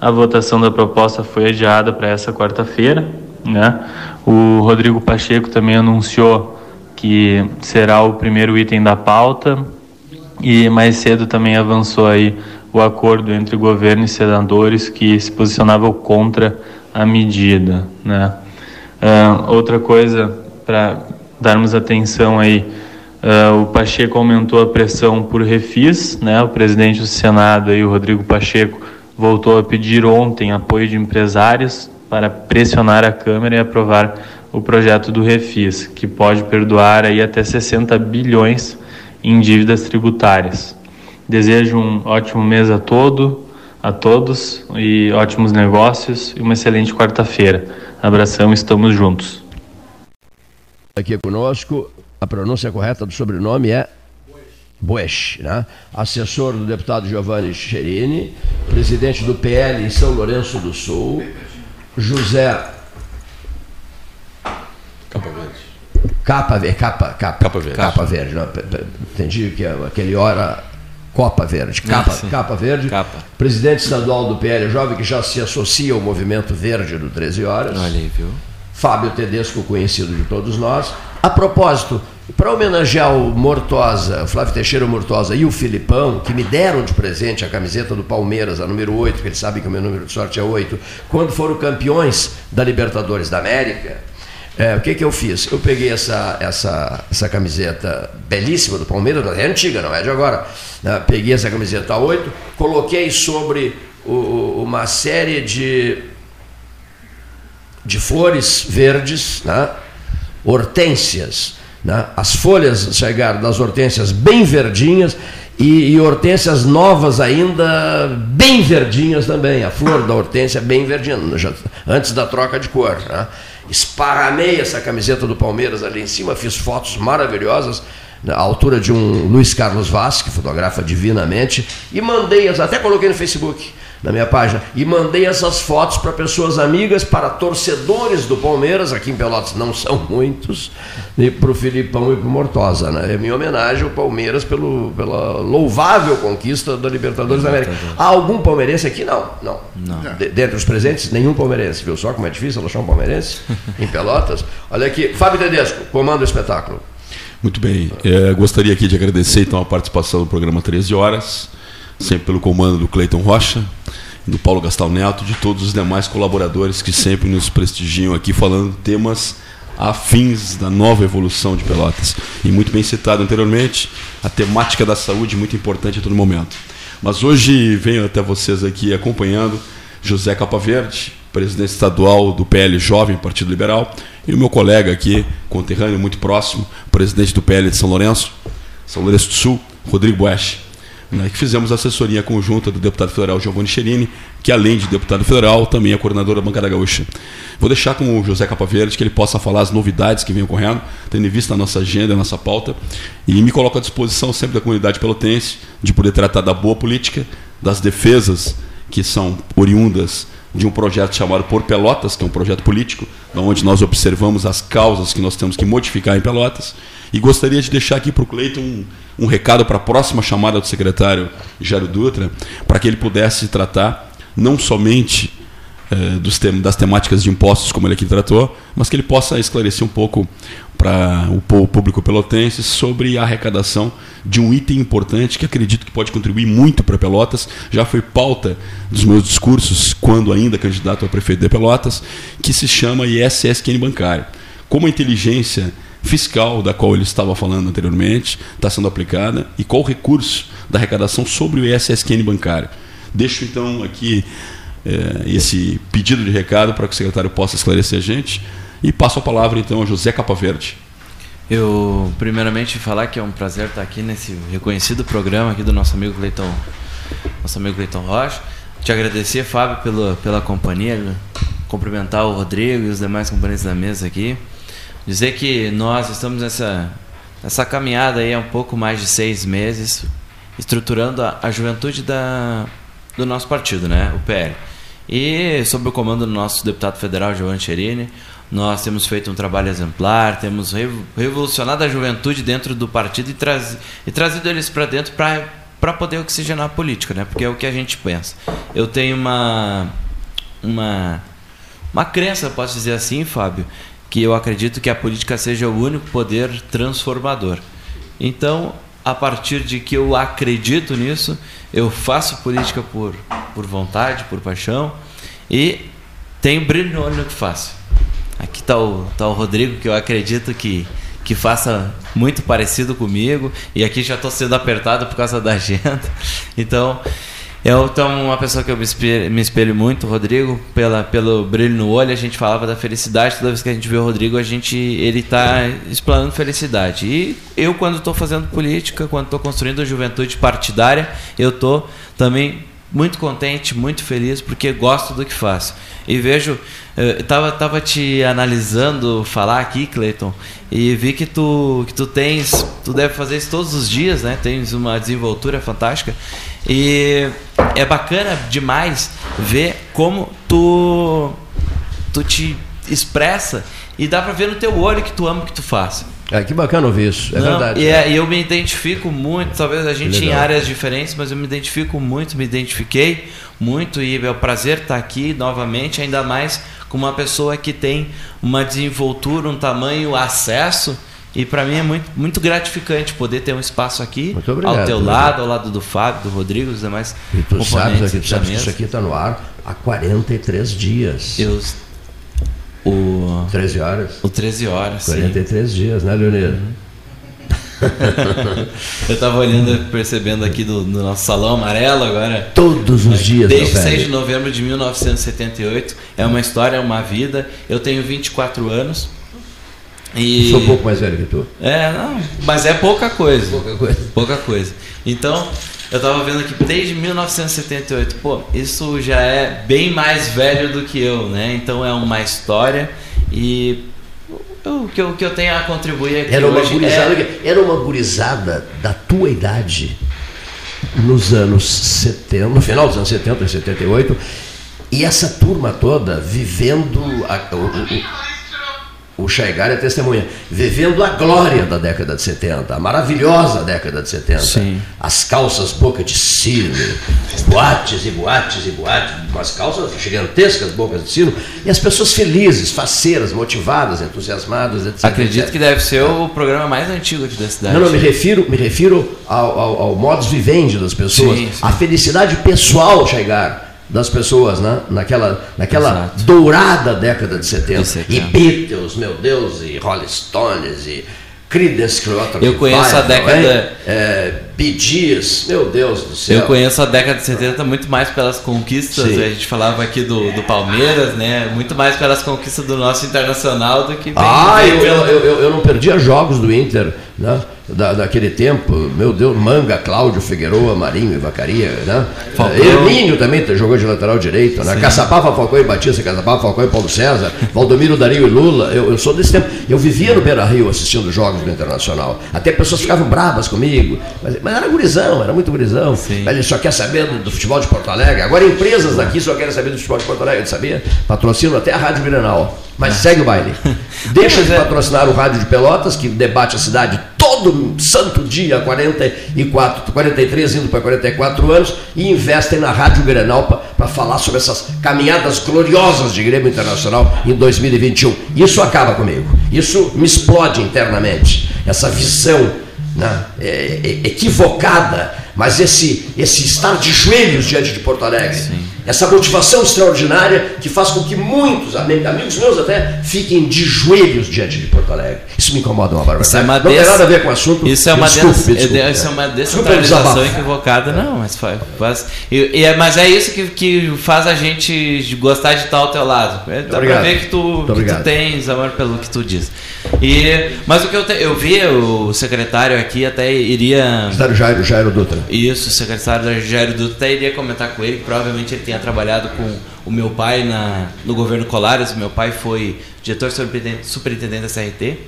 A votação da proposta foi adiada para essa quarta-feira, né? O Rodrigo Pacheco também anunciou que será o primeiro item da pauta e mais cedo também avançou aí o acordo entre governo e senadores que se posicionavam contra a medida, né? Uh, outra coisa para darmos atenção aí, uh, o Pacheco aumentou a pressão por refis, né? O presidente do Senado aí, o Rodrigo Pacheco voltou a pedir ontem apoio de empresários para pressionar a Câmara e aprovar o projeto do Refis, que pode perdoar aí até 60 bilhões em dívidas tributárias. Desejo um ótimo mês a todo, a todos e ótimos negócios e uma excelente quarta-feira. Abração, estamos juntos. Aqui conosco, a pronúncia correta do sobrenome é Buesch, né? assessor do deputado Giovanni Cherini, presidente do PL em São Lourenço do Sul, José Capa verde. Capa verde, capa, capa, Capa verde. Capa verde, não, entendi que é aquele hora Copa Verde, capa, Ah, capa verde. Capa. Presidente estadual do PL Jovem, que já se associa ao movimento verde do 13 Horas. Olha aí, viu? Fábio Tedesco, conhecido de todos nós. A propósito, para homenagear o Mortosa, o Flávio Teixeira Mortosa e o Filipão, que me deram de presente a camiseta do Palmeiras, a número 8, que eles sabem que o meu número de sorte é 8, quando foram campeões da Libertadores da América, é, o que, que eu fiz? Eu peguei essa, essa, essa camiseta belíssima do Palmeiras, é antiga, não é de agora. né? Peguei essa camiseta 8, coloquei sobre o- uma série de de flores verdes, né? hortênsias. Né? As folhas chegaram das hortênsias bem verdinhas e, e hortênsias novas ainda bem verdinhas também. A flor da hortência bem verdinha, já- antes da troca de cor. Né? Esparramei essa camiseta do Palmeiras ali em cima, fiz fotos maravilhosas à altura de um Luiz Carlos Vaz, que fotografa divinamente, e mandei, as- até coloquei no Facebook, na minha página, e mandei essas fotos para pessoas amigas, para torcedores do Palmeiras, aqui em Pelotas não são muitos, e para o Filipão e para o Mortosa. Né? É minha homenagem ao Palmeiras pelo, pela louvável conquista da Libertadores da América. Há algum palmeirense aqui? Não, não. De- dentre os presentes, nenhum palmeirense. Viu só como é difícil achar um palmeirense em Pelotas? Olha aqui, Fábio Tedesco, comanda o espetáculo. Muito bem. É, gostaria aqui de agradecer então a participação do programa 13 Horas, sempre pelo comando do Cleiton Rocha, do Paulo Gastal Neto, de todos os demais colaboradores que sempre nos prestigiam aqui falando temas afins da nova evolução de Pelotas. E muito bem citado anteriormente, a temática da saúde muito importante a todo momento. Mas hoje venho até vocês aqui acompanhando José Capaverde, presidente estadual do PL Jovem, Partido Liberal, e o meu colega aqui, conterrâneo muito próximo, presidente do PL de São Lourenço, São Lourenço do Sul, Rodrigo Boesch, né, que fizemos assessoria conjunta do deputado federal Giovanni Cherini, que além de deputado federal, também é coordenador da bancada gaúcha. Vou deixar com o José Capaverde que ele possa falar as novidades que vêm ocorrendo, tendo em vista a nossa agenda, a nossa pauta, e me coloco à disposição sempre da comunidade pelotense de poder tratar da boa política, das defesas que são oriundas de um projeto chamado Por Pelotas, que é um projeto político, onde nós observamos as causas que nós temos que modificar em Pelotas. E gostaria de deixar aqui para o Cleiton um, um recado para a próxima chamada do secretário Jairo Dutra, para que ele pudesse tratar não somente eh, dos tem- das temáticas de impostos, como ele aqui tratou, mas que ele possa esclarecer um pouco para o público pelotense sobre a arrecadação de um item importante que acredito que pode contribuir muito para Pelotas. Já foi pauta dos meus discursos quando ainda candidato a prefeito de Pelotas, que se chama ISSQN bancário. Como a inteligência fiscal da qual ele estava falando anteriormente está sendo aplicada e qual o recurso da arrecadação sobre o ISSQN bancário. Deixo então aqui eh, esse pedido de recado para que o secretário possa esclarecer a gente e passo a palavra então a José Capaverde. Eu, primeiramente, falar que é um prazer estar aqui nesse reconhecido programa aqui do nosso amigo Cleiton, nosso amigo Cleiton Rocha. Te agradecer, Fábio, pela, pela companhia, cumprimentar o Rodrigo e os demais companheiros da mesa aqui. Dizer que nós estamos nessa, nessa caminhada aí há um pouco mais de seis meses, estruturando a, a juventude da, do nosso partido, né? o PL. E sob o comando do nosso deputado federal, Giovanni Cherini, nós temos feito um trabalho exemplar, temos revolucionado a juventude dentro do partido e, traz, e trazido eles para dentro para poder oxigenar a política, né? porque é o que a gente pensa. Eu tenho uma, uma, uma crença, posso dizer assim, Fábio, que eu acredito que a política seja o único poder transformador. Então, a partir de que eu acredito nisso, eu faço política por, por vontade, por paixão e tenho brilho no olho no que faço. Aqui está o, tá o Rodrigo, que eu acredito que, que faça muito parecido comigo, e aqui já estou sendo apertado por causa da agenda. Então, eu então uma pessoa que eu me espelho, me espelho muito, Rodrigo, pela, pelo brilho no olho, a gente falava da felicidade, toda vez que a gente vê o Rodrigo, a gente ele está explanando felicidade. E eu quando estou fazendo política, quando estou construindo a juventude partidária, eu estou também muito contente, muito feliz, porque gosto do que faço. E vejo, eh, eu tava, tava te analisando falar aqui, Cleiton, e vi que tu, que tu tens, tu deve fazer isso todos os dias, né? Tens uma desenvoltura fantástica. E é bacana demais ver como tu, tu te expressa e dá para ver no teu olho que tu ama o que tu faz. É, que bacana ouvir isso, é Não, verdade. E, é, e eu me identifico muito, talvez a gente em áreas diferentes, mas eu me identifico muito, me identifiquei muito e é um prazer estar aqui novamente, ainda mais com uma pessoa que tem uma desenvoltura, um tamanho, acesso. E para mim é muito, muito gratificante poder ter um espaço aqui obrigado, ao teu lado, ao lado do Fábio, do Rodrigo, dos demais E tu sabes, aqui, tu sabes que isso aqui está no ar há 43 dias. Eu, o, 13 horas. o 13 horas. sim. 43 dias, né, Leonir? Eu tava olhando, percebendo aqui do, do nosso salão amarelo agora. Todos os dias, Desde 6 de novembro de 1978. É uma história, é uma vida. Eu tenho 24 anos. E... Sou um pouco mais velho que tu. É, não, mas é pouca coisa. Pouca coisa. Pouca coisa. Então, eu tava vendo aqui desde 1978. Pô, isso já é bem mais velho do que eu, né? Então é uma história e o que eu, que eu tenho a contribuir aqui Era uma, hoje gurizada, é... era uma gurizada da tua idade, nos anos 70, no final dos anos 70 e 78, e essa turma toda vivendo. A, o, o, o Chaigar é testemunha, vivendo a glória da década de 70, a maravilhosa década de 70. Sim. As calças boca de sino, boates e boates e boates, umas calças gigantescas bocas de sino, e as pessoas felizes, faceiras, motivadas, entusiasmadas, etc. Acredito etc. que deve ser o programa mais antigo aqui da cidade. Não, não, me refiro, me refiro ao, ao, ao modus vivendi das pessoas, Sim, sim. a felicidade pessoal chegar das pessoas, né? naquela, naquela Exato. dourada década de 70. De 70. E Beatles, meu Deus, e Rolling Stones, e Creedence Clearwater Eu conheço a Revival, década-? É, Gees, meu Deus do céu. Eu conheço a década de 70 muito mais pelas conquistas, Sim. a gente falava aqui do, do Palmeiras, né? Muito mais pelas conquistas do nosso internacional do que Ah, eu, pelo- eu, eu, eu não perdia jogos do Inter, né? Da, daquele tempo, meu Deus, Manga, Cláudio, Figueroa, Marinho e Vacaria, né? Falcão. Hermínio também jogou de lateral direito, né? Caçapava, Falcão e Batista, Caçapava, Falcão e Paulo César, Valdomiro, Dario e Lula. Eu, eu sou desse tempo. Eu vivia no Beira Rio assistindo jogos do Internacional. Até pessoas ficavam bravas comigo, mas, mas era gurizão, era muito gurizão. Sim. Ele só quer saber do, do futebol de Porto Alegre. Agora empresas daqui só querem saber do futebol de Porto Alegre, sabia? Patrocinam até a Rádio Grenal. Mas segue o baile. Deixa de é- patrocinar o Rádio de Pelotas, que debate a cidade todo santo dia, 44, 43, indo para 44 anos, e investem na Rádio Grenal para falar sobre essas caminhadas gloriosas de Grêmio Internacional em 2021. Isso acaba comigo. Isso me explode internamente. Essa visão né, é- é- equivocada, mas esse, esse estar de joelhos diante de Porto Alegre. Essa motivação extraordinária que faz com que muitos, amigos meus até, fiquem de joelhos diante de Porto Alegre. Isso me incomoda uma barbaridade. Isso é uma não des... tem nada a ver com o assunto. Isso é uma, desculpe, des... desculpe, isso é uma descentralização equivocada, não, mas faz. faz e, e é, mas é isso que, que faz a gente gostar de estar ao teu lado. É, dá pra ver que tu, que tu tens amor pelo que tu diz. E, mas o que eu, te- eu vi, o secretário aqui até iria. Secretário Jairo, Jairo Dutra. Isso, o secretário Jairo Dutra até iria comentar com ele, que provavelmente ele tenha trabalhado com o meu pai na, no governo Colares. Meu pai foi diretor superintendente da CRT.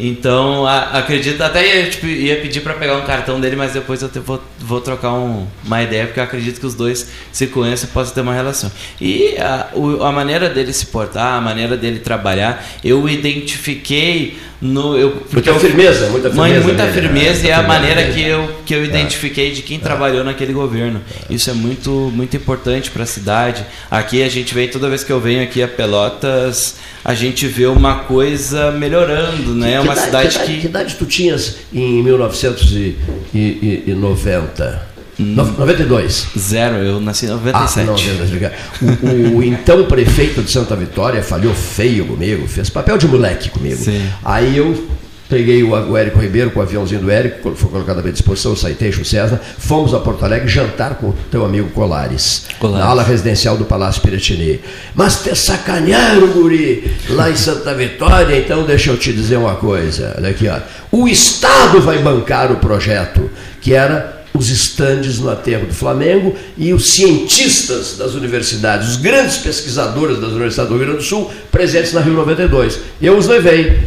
Então, a- acredito, até ia, tipo, ia pedir para pegar um cartão dele, mas depois eu te- vou, vou trocar um- uma ideia, porque eu acredito que os dois se conhecem e possam ter uma relação. E a, o- a maneira dele se portar, a maneira dele trabalhar, eu identifiquei no. Eu, Muita firmeza, muita Mãe, firmeza. muita né? firmeza e é a maneira que eu, que eu identifiquei de quem trabalhou naquele governo. Isso é muito, muito importante para a cidade. Aqui a gente vê, toda vez que eu venho aqui a Pelotas, a gente vê uma coisa melhorando, né? É uma idade- cidade que, que que. idade tu tinhas em 1990? Hum. No- 92. Zero, eu nasci em Ah, 97. não, Deus, o, o então prefeito de Santa Vitória falhou feio comigo, fez papel de moleque comigo. Sim. Aí eu peguei o, o Érico Ribeiro com o aviãozinho do Érico, quando foi colocado à minha disposição, o Citation César, fomos a Porto Alegre jantar com o teu amigo Colares, Colares. na ala residencial do Palácio Piratini. Mas te sacanearam, guri, lá em Santa Vitória, então deixa eu te dizer uma coisa. Olha aqui, ó. O Estado vai bancar o projeto, que era os estandes no aterro do Flamengo e os cientistas das universidades, os grandes pesquisadores das universidades do Rio Grande do Sul, presentes na Rio 92. Eu os levei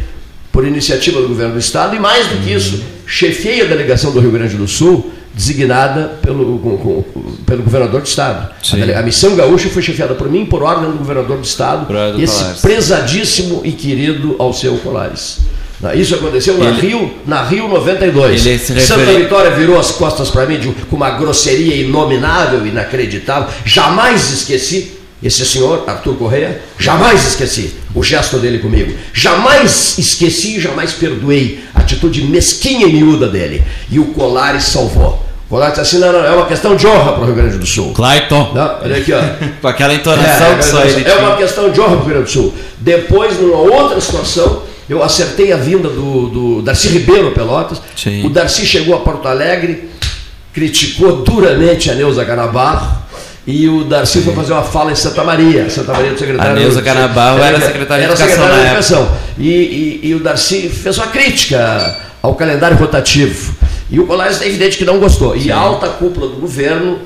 por iniciativa do governo do estado e mais do que isso, chefiei a delegação do Rio Grande do Sul, designada pelo, com- com- pelo governador do estado. A, a missão gaúcha foi chefiada por mim por ordem do governador do estado, Por ordem do esse Colares. prezadíssimo e querido Alceu Colares. Ah, Isso aconteceu na, Ele- Rio, na Rio 92. Ele se Santa referi- Vitória virou as costas para mim de- com uma grosseria inominável, inacreditável. Jamais esqueci esse senhor, Arthur Correia, jamais esqueci o gesto dele comigo. Jamais esqueci e jamais perdoei a atitude mesquinha e miúda dele. E o Colares salvou. O Colares disse assim: não, não, é uma questão de honra para o Rio Grande do Sul. Clayton. Não, olha aqui, ó. Com aquela entonação É, que só ele é uma questão de honra para o Rio Grande do Sul. Depois, numa outra situação, eu acertei a vinda do, do Darcy Ribeiro Pelotas. Sim. O Darcy chegou a Porto Alegre, criticou duramente a Neuza Canabarro. E o Darcy foi fazer uma fala em Santa Maria, Santa Maria do secretário. A Neuza Canabarro era secretária de era Educação secretária de Educação. E, e- e o Darcy fez uma crítica ao calendário rotativo. E o Colares é evidente que não gostou. E a alta cúpula do governo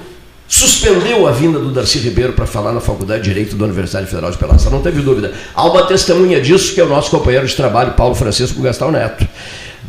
suspendeu a vinda do Darcy Ribeiro para falar na Faculdade de Direito da Universidade Federal de Pelotas. Não teve dúvida. Há uma testemunha disso que é o nosso companheiro de trabalho, Paulo Francisco Gastão Neto.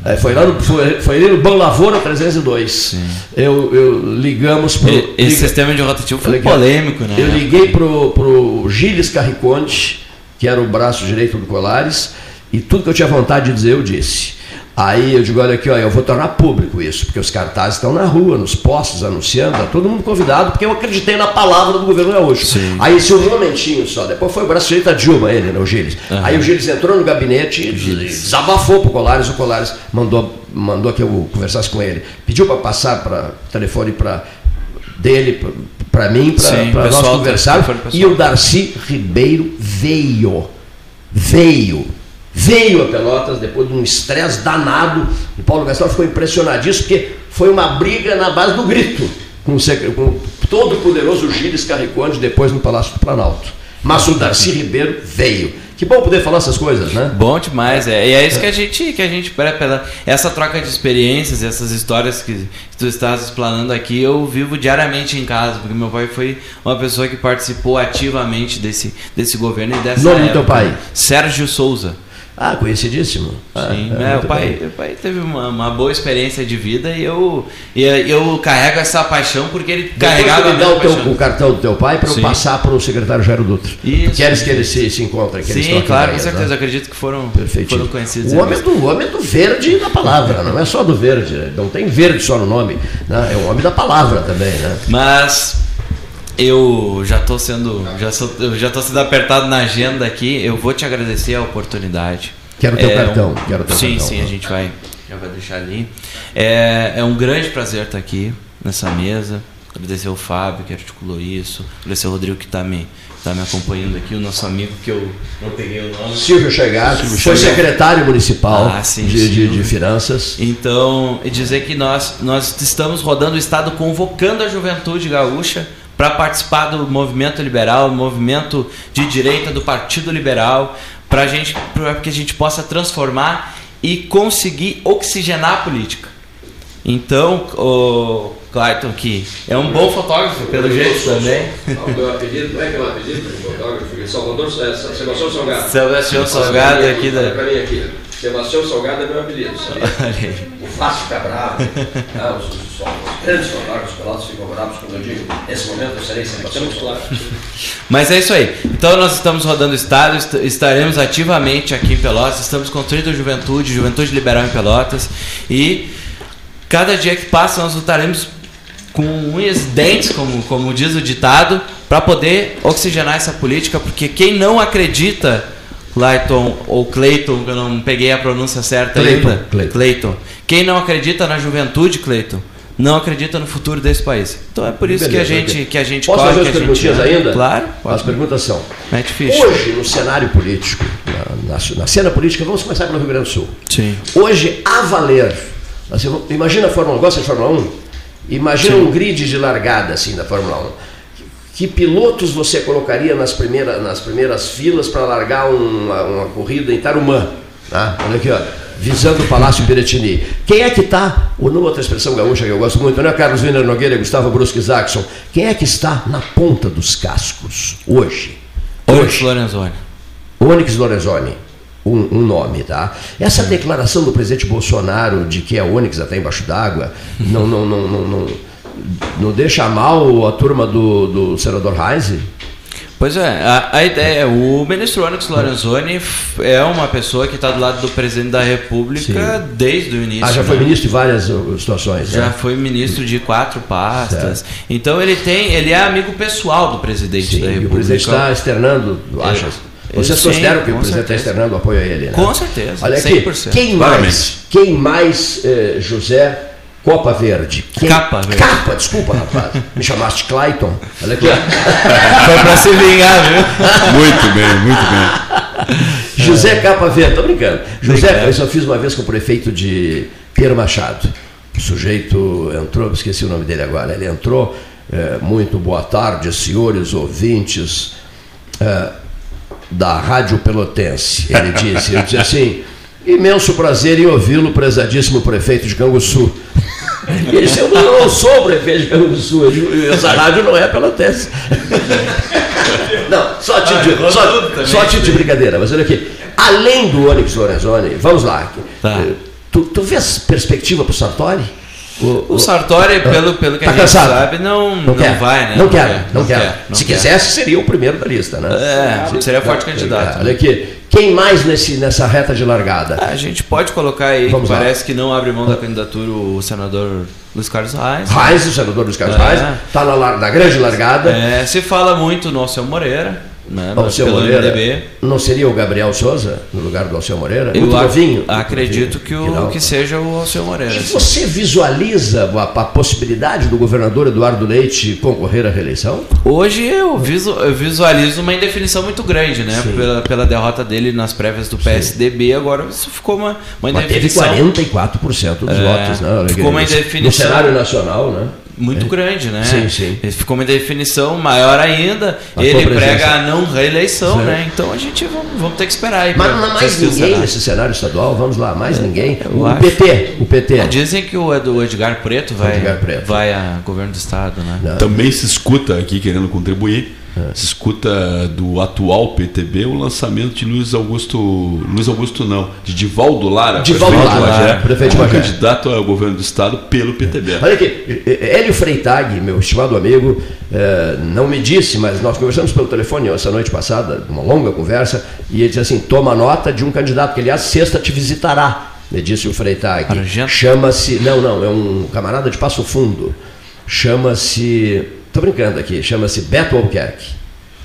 É, Foi, lá no, foi, foi ali no Bom Lavoura 302. Eu, eu ligamos para Esse sistema de rotativo foi polêmico, né? Eu liguei pro, pro Gilles Carriconte, que era o braço direito do Colares, e tudo que eu tinha vontade de dizer, eu disse. Aí eu digo, olha aqui, ó, eu vou tornar público isso, porque os cartazes estão na rua, nos postos, anunciando, tá todo mundo convidado, porque eu acreditei na palavra do governo gaúcho. Sim. Aí esse um momentinho só, depois foi o braço direito da Dilma, ele, né, o Gilles. Aí o Gilles entrou no gabinete e desabafou pro Colares, o Colares mandou, mandou que eu conversasse com ele. Pediu para passar para telefone para dele para mim, para nós conversarmos. E o Darcy Ribeiro veio. Veio. Veio a Pelotas depois de um estresse danado. E Paulo Gastão ficou impressionadíssimo, porque foi uma briga na base do grito com o, com o todo poderoso Gilles Carriconde depois no Palácio do Planalto. Mas o Darcy Ribeiro veio. Que bom poder falar essas coisas, né? Bom demais, é. E é isso que a gente que a gente pela essa troca de experiências, essas histórias que, tu estás explanando aqui, eu vivo diariamente em casa, porque meu pai foi uma pessoa que participou ativamente desse desse governo e dessa Nome do teu pai? Sérgio Souza. Ah, conhecidíssimo. Ah, Sim, é, é, muito o, pai, o pai teve uma, uma boa experiência de vida e eu, e eu carrego essa paixão porque ele Depois carregava me dá o, teu- o cartão do teu pai para eu passar para o secretário Jairo Dutra. Isso. Queres que ele se, se encontre? Que Sim, claro, com ideias, certeza. né? Acredito que foram, foram conhecidos. O em homem, do, o homem do verde da palavra, não é só do verde, não tem verde só no nome, né? é o homem da palavra também. Né? Mas eu já estou sendo, já sou, já tô sendo apertado na agenda aqui. Eu vou te agradecer a oportunidade. Quero teu É cartão, um- quero teu sim, cartão. sim, a gente vai, já vai deixar ali. É, é um grande prazer estar aqui nessa mesa. Agradecer o Fábio que articulou isso, agradecer o Rodrigo que está me, tá me acompanhando aqui, o nosso amigo que eu não peguei o nome. Silvio Chegato, foi secretário municipal Ah, sim, de, de, de finanças. Então, e dizer que nós, nós estamos rodando o Estado convocando a juventude gaúcha para participar do movimento liberal, movimento de direita do Partido Liberal, para gente, pra que a gente possa transformar e conseguir oxigenar a política. Então, o Clayton, que é um bom fotógrafo, pelo jeito também. O meu apelido, como é que é o apelido do fotógrafo? Salvador, é, Sebastião Salgado. Sebastião Salgado aqui da. Mim aqui. Sebastião Salgado é meu apelido. O Fácil fica bravo. Ah, os, os, os grandes fotógrafos pelados ficam bravos quando eu digo, nesse momento eu serei Sebastião claro. Mas é isso aí. Então nós estamos rodando o estado, est- estaremos ativamente aqui em Pelotas, estamos construindo a juventude, juventude liberal em Pelotas e cada dia que passa nós lutaremos com unhas e dentes, como, como diz o ditado, para poder oxigenar essa política, porque quem não acredita, Clayton ou Clayton, que eu não peguei a pronúncia certa Clayton, ainda, Clayton. Clayton, quem não acredita na juventude, Clayton, não acredita no futuro desse país. Então é por isso Beleza, que a gente que a gente Posso corre, fazer as gente perguntinhas anda. ainda? Claro, As pode. perguntas são. Mete ficha. Hoje, no cenário político, na, na- na cena política, vamos começar pelo Rio Grande do Sul. Sim. Hoje, a valer, assim, imagina a Fórmula 1, gosta de Fórmula 1? Imagina um grid de largada assim da Fórmula 1. Que pilotos você colocaria nas, primeira, nas primeiras filas para largar uma, uma corrida em Tarumã? Tá? Olha aqui, ó, visando o Palácio Piratini. Quem é que está, ou numa outra expressão gaúcha que eu gosto muito, não é Carlos Wiener Nogueira e Gustavo Brusque Jackson, quem é que está na ponta dos cascos hoje? Onyx Lorenzoni. Onyx Lorenzoni, um, um nome, tá? Essa declaração do presidente Bolsonaro de que a Onyx está embaixo d'água não, não, não, não, não, não deixa mal a turma do, do senador Reis? Pois é, a, a ideia é, o ministro Onyx Lorenzoni é uma pessoa que está do lado do presidente da República desde o início. Ah, já foi né? ministro de várias uh, situações, Já né? foi ministro de quatro pastas. Então ele tem, ele é amigo pessoal do presidente Sim, da e o República. presidente está externando, achas? Vocês Sim, consideram que o presidente está externando apoio a ele, né? Com certeza, Olha aqui, 100%. quem mais, quem mais eh, José Copa Verde? Quem- Capa Verde. Capa, desculpa, rapaz. Me chamaste Clayton. Olha aqui. Foi pra se vingar, viu? Muito bem, muito bem. José Capa Verde, tô brincando. José, Obrigado. eu só fiz uma vez com o prefeito de Pedro Machado. O sujeito entrou, esqueci o nome dele agora. Ele entrou, eh, muito boa tarde, senhores ouvintes eh, da Rádio Pelotense. Ele disse, eu disse assim, imenso prazer em ouvi-lo, prezadíssimo prefeito de Canguçu. E ele disse, eu não sou o prefeito de eu digo, essa rádio não é Pelotense. Não, só te, Ah, de, errou só, só te de brincadeira, mas olha aqui. Além do Onyx Lorenzoni, vamos lá. Tá. Eh, Tu, tu vês perspectiva para o Sartori? O Sartori, pelo, pelo que Tá a gente cansado? sabe, não, não, quer. vai, né? Não, quer, não, quer. não Se quer. quisesse, seria o primeiro da lista, né? É, seria forte candidato. Olha aqui. Quem mais nesse, nessa reta de largada? A gente pode colocar aí, Vamos lá. parece que não abre mão da candidatura o senador Luiz Carlos Reis. Reis, o senador dos Carlos É. Reis, está na, na grande largada. É, se fala muito no Alceu Moreira, né? O Alceu Moreira. MDB. Não seria o Gabriel Souza no lugar do Alceu Moreira? Eu ac- novinho. acredito que, o, que seja o Alceu Moreira. E sim. você visualiza a, a possibilidade do governador Eduardo Leite concorrer à reeleição? Hoje eu, visu- eu visualizo uma indefinição muito grande, né? Sim. Pela, pela derrota dele nas prévias do PSDB, agora isso ficou uma, uma Mas teve indefinição 44% dos É, votos, né? Ficou uma indefinição. No cenário nacional, né? Muito grande, né? Sim, sim. Ficou uma definição maior ainda. A Ele prega a não reeleição, Sim. né? Então a gente vamos, vamos ter que esperar aí. Mas não há mais ninguém cenário. nesse cenário estadual, vamos lá, mais ninguém. eu O acho. PT, o PT. Dizem que o Edgar Preto vai, Edgar Preto. vai a governo do estado, né? Não. Também se escuta aqui, querendo contribuir, se escuta do atual PTB o lançamento de Luiz Augusto. Luiz Augusto não, de Divaldo Lara, Divaldo prefeito Lara, Bagé, prefeito como Bagé. candidato ao governo do estado pelo PTB. Olha aqui, Hélio Freitag, meu estimado amigo, não me disse, mas nós conversamos pelo telefone essa noite passada, uma longa conversa, e ele disse assim: toma nota de um candidato, que aliás, sexta te visitará, me disse o Freitag. Chama-se, não, não, é um camarada de Passo Fundo. Chama-se, tô brincando aqui, chama-se Beto Albuquerque.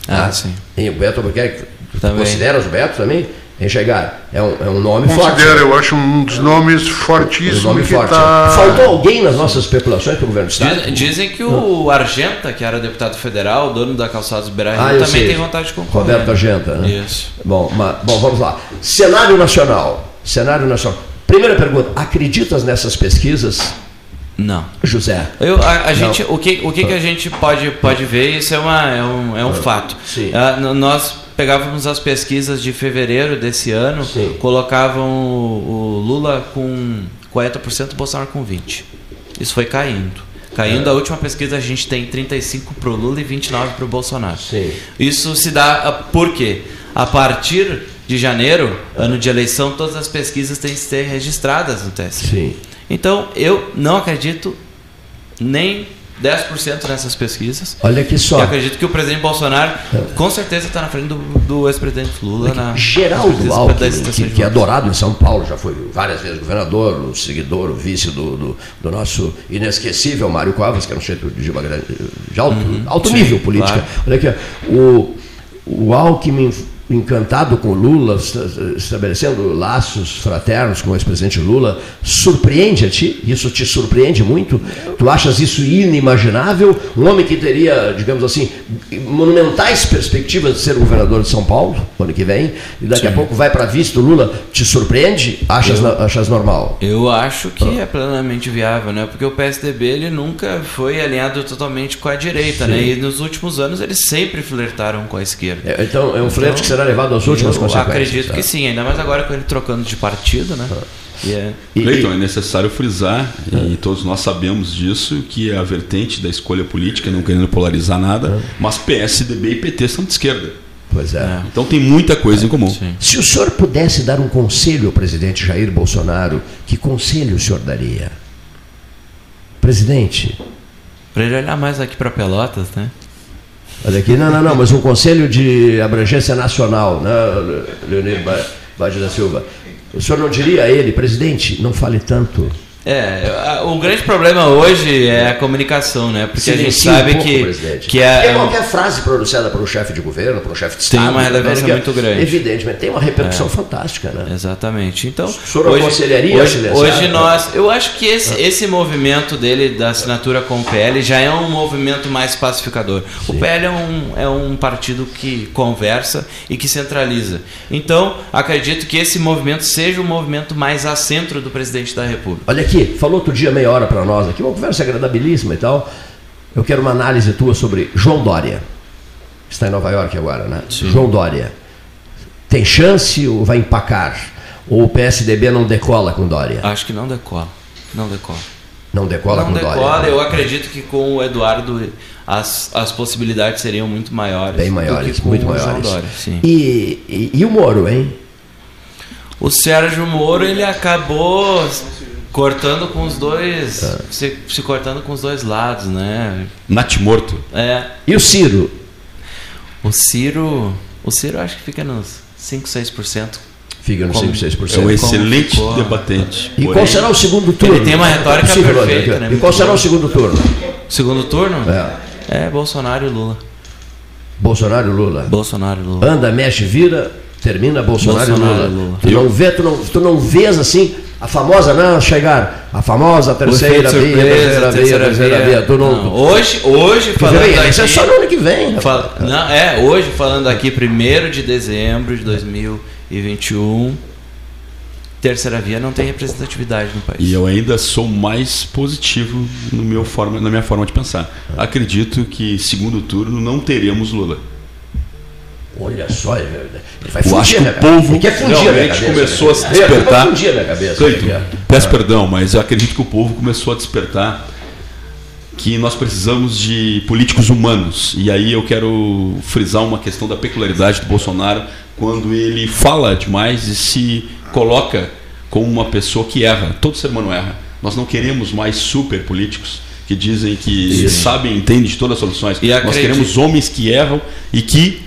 Ah, Tá? sim. E o Beto Albuquerque, Também. consideras o Beto também? Enxergar. É um, é um nome forte. Considero, eu acho um dos nomes Um fortíssimos nome que forte. está... Faltou alguém nas nossas especulações para o governo do Estado? Diz- Dizem que o Argenta, que era deputado federal, dono da Calçados Beira Ah, também sei. tem vontade de concorrer. Roberto Argenta, né? Isso. Bom, ma- bom, vamos lá. Cenário nacional. Cenário nacional. Primeira pergunta. Acreditas nessas pesquisas, Não. José? Eu, a, a gente, o que, o que, que a gente pode, pode ver, isso é, uma, é, um, é um fato. Ah, n- nós pegávamos as pesquisas de fevereiro desse ano, Sim. colocavam o, o Lula com 40%, o Bolsonaro com 20%. Isso foi caindo. Caindo, a última pesquisa a gente tem 35 para o Lula e 29 para o Bolsonaro. Sim. Isso se dá ah, por quê? A partir de janeiro, ano de eleição, todas as pesquisas têm que ser registradas no TSE. Sim. Então, eu não acredito nem 10% nessas pesquisas. Olha aqui só. Eu acredito que o presidente Bolsonaro, com certeza, está na frente do, do ex-presidente Lula. Na, Geraldo Alckmin, que, que é adorado em São Paulo, já foi várias vezes governador, o seguidor, o vice do, do, do nosso inesquecível Mário Covas, que era um sujeito de, uma grande, de alto, alto sim, nível política. claro. Olha aqui, o, o Alckmin encantado com Lula, esta- estabelecendo laços fraternos com o ex-presidente Lula, surpreende a ti? Isso te surpreende muito? Tu achas isso inimaginável? Um homem que teria, digamos assim, monumentais perspectivas de ser governador de São Paulo, ano que vem, e daqui a pouco vai para visto Lula, te surpreende? Achas, na- achas normal? Eu acho que é plenamente viável, né? Porque o PSDB ele nunca foi alinhado totalmente com a direita, né? E nos últimos anos eles sempre flertaram com a esquerda. É, então, é um flerte que será levado às últimas eu consequências. acredito tá? que sim, ainda mais agora com ele trocando de partido, né? E é- E- Cleiton, é necessário frisar, e todos nós sabemos disso, que a vertente da escolha política, não querendo polarizar nada, mas PSDB e PT são de esquerda. Pois é. Então tem muita coisa em comum. sim. Se o senhor pudesse dar um conselho ao presidente Jair Bolsonaro, que conselho o senhor daria? Presidente, Pra ele olhar mais aqui para Pelotas, né? Olha aqui, não, não, não, mas um conselho de abrangência nacional, né, Leonir da Silva. O senhor não diria a ele, presidente, não fale tanto. É, o grande problema hoje é a comunicação, né? Porque a gente Silencie um sabe pouco, que, presidente. que é, qualquer frase pronunciada por um chefe de governo, por um chefe de Tem Estado, uma relevância né, muito grande. Evidentemente, tem uma repercussão fantástica, né? Exatamente. Então, senhor aconselharia a hoje, silenciar? hoje nós, eu acho que esse, esse movimento dele da assinatura com o PL já é um movimento mais pacificador. O PL é um, é um partido que conversa e que centraliza. Então, acredito que esse movimento seja o movimento mais a centro do presidente da República. Olha aqui, falou outro dia meia hora para nós aqui, uma conversa agradabilíssima e tal. Eu quero uma análise tua sobre João Dória. Está em Nova York agora, né? João Dória. Tem chance ou vai empacar? Ou o PSDB não decola com Dória? Acho que não decola. Não decola. Não decola não com decola, Dória? né? eu acredito que com o Eduardo as, as possibilidades seriam muito maiores. Bem maiores, muito maiores. Dória, sim. E, e, e o Moro, hein? O Sérgio Moro ele acabou cortando com os dois, É. se, se cortando com os dois lados, né? Nath Morto. É, E o Ciro? o Ciro, o Ciro acho que fica nos 5, 6%. Fica no Como- 5, 6%. É um excelente ficou? debatente. E Porém, qual será o segundo turno? tem uma retórica Fernando, perfeita, né? E qual será o segundo turno? Segundo turno? É. É Bolsonaro e Lula. Bolsonaro e Lula. Bolsonaro e Lula. Anda, mexe, vira, termina Bolsonaro, Bolsonaro e e Lula. Lula. Tu não vê, tu não, tu não vês assim a famosa, não, chegar, a famosa terceira via, terceira via, terceira via, tu não. Não, hoje, hoje falando aqui, isso é só no ano que vem. Fala- não, é, hoje falando aqui, 1 de dezembro de 2021, terceira via não tem representatividade no país. E eu ainda sou mais positivo no meu forma, na minha forma de pensar. Acredito que segundo turno não teremos Lula. Olha só, ele vai minha o cabeça. povo quer fundir a minha realmente cabeça, começou a né? se Ele despertar. Vai fundir a minha cabeça. Peço perdão, mas eu acredito que o povo começou a despertar que nós precisamos de políticos humanos. E aí eu quero frisar uma questão da peculiaridade do Bolsonaro quando ele fala demais e se coloca como uma pessoa que erra. Todo ser humano erra. Nós não queremos mais super políticos que dizem que sabem e entendem de todas as soluções. E Nós acredito- queremos homens que erram e que,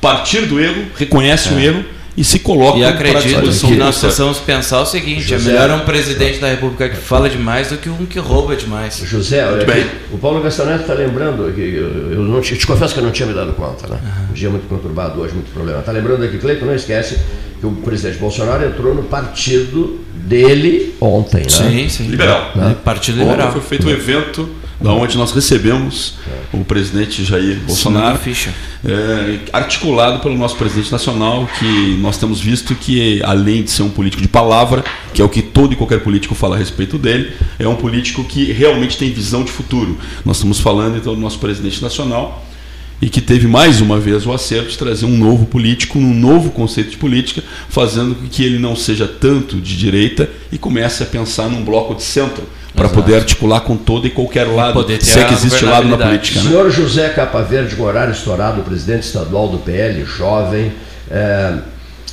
partir do erro, reconhecem o erro e se colocam E acredito que nós precisamos pensar o seguinte: é José. melhor um presidente da República que fala demais do que um que rouba demais. José, olha aqui, bem. o Paulo Gastaneto está lembrando, que eu, eu não te, te confesso que eu não tinha me dado conta, né? Um dia muito conturbado hoje, muito problema. Está lembrando aqui, Cleiton, não esquece que o presidente Bolsonaro entrou no partido dele ontem, né? Sim, sim. Liberal. Né? Partido Ontem Liberal. foi feito um evento da onde nós recebemos o presidente Jair Bolsonaro, ficha. é, articulado pelo nosso presidente nacional, que nós temos visto que, além de ser um político de palavra, que é o que todo e qualquer político fala a respeito dele, é um político que realmente tem visão de futuro. Nós estamos falando então do nosso presidente nacional e que teve mais uma vez o acerto de trazer um novo político, um novo conceito de política, fazendo com que ele não seja tanto de direita e comece a pensar num bloco de centro, para poder articular com todo e qualquer lado, Poder ter se é que existe lado na política. Né? Senhor José Capa Verde, com horário estourado, presidente estadual do PL, jovem. é,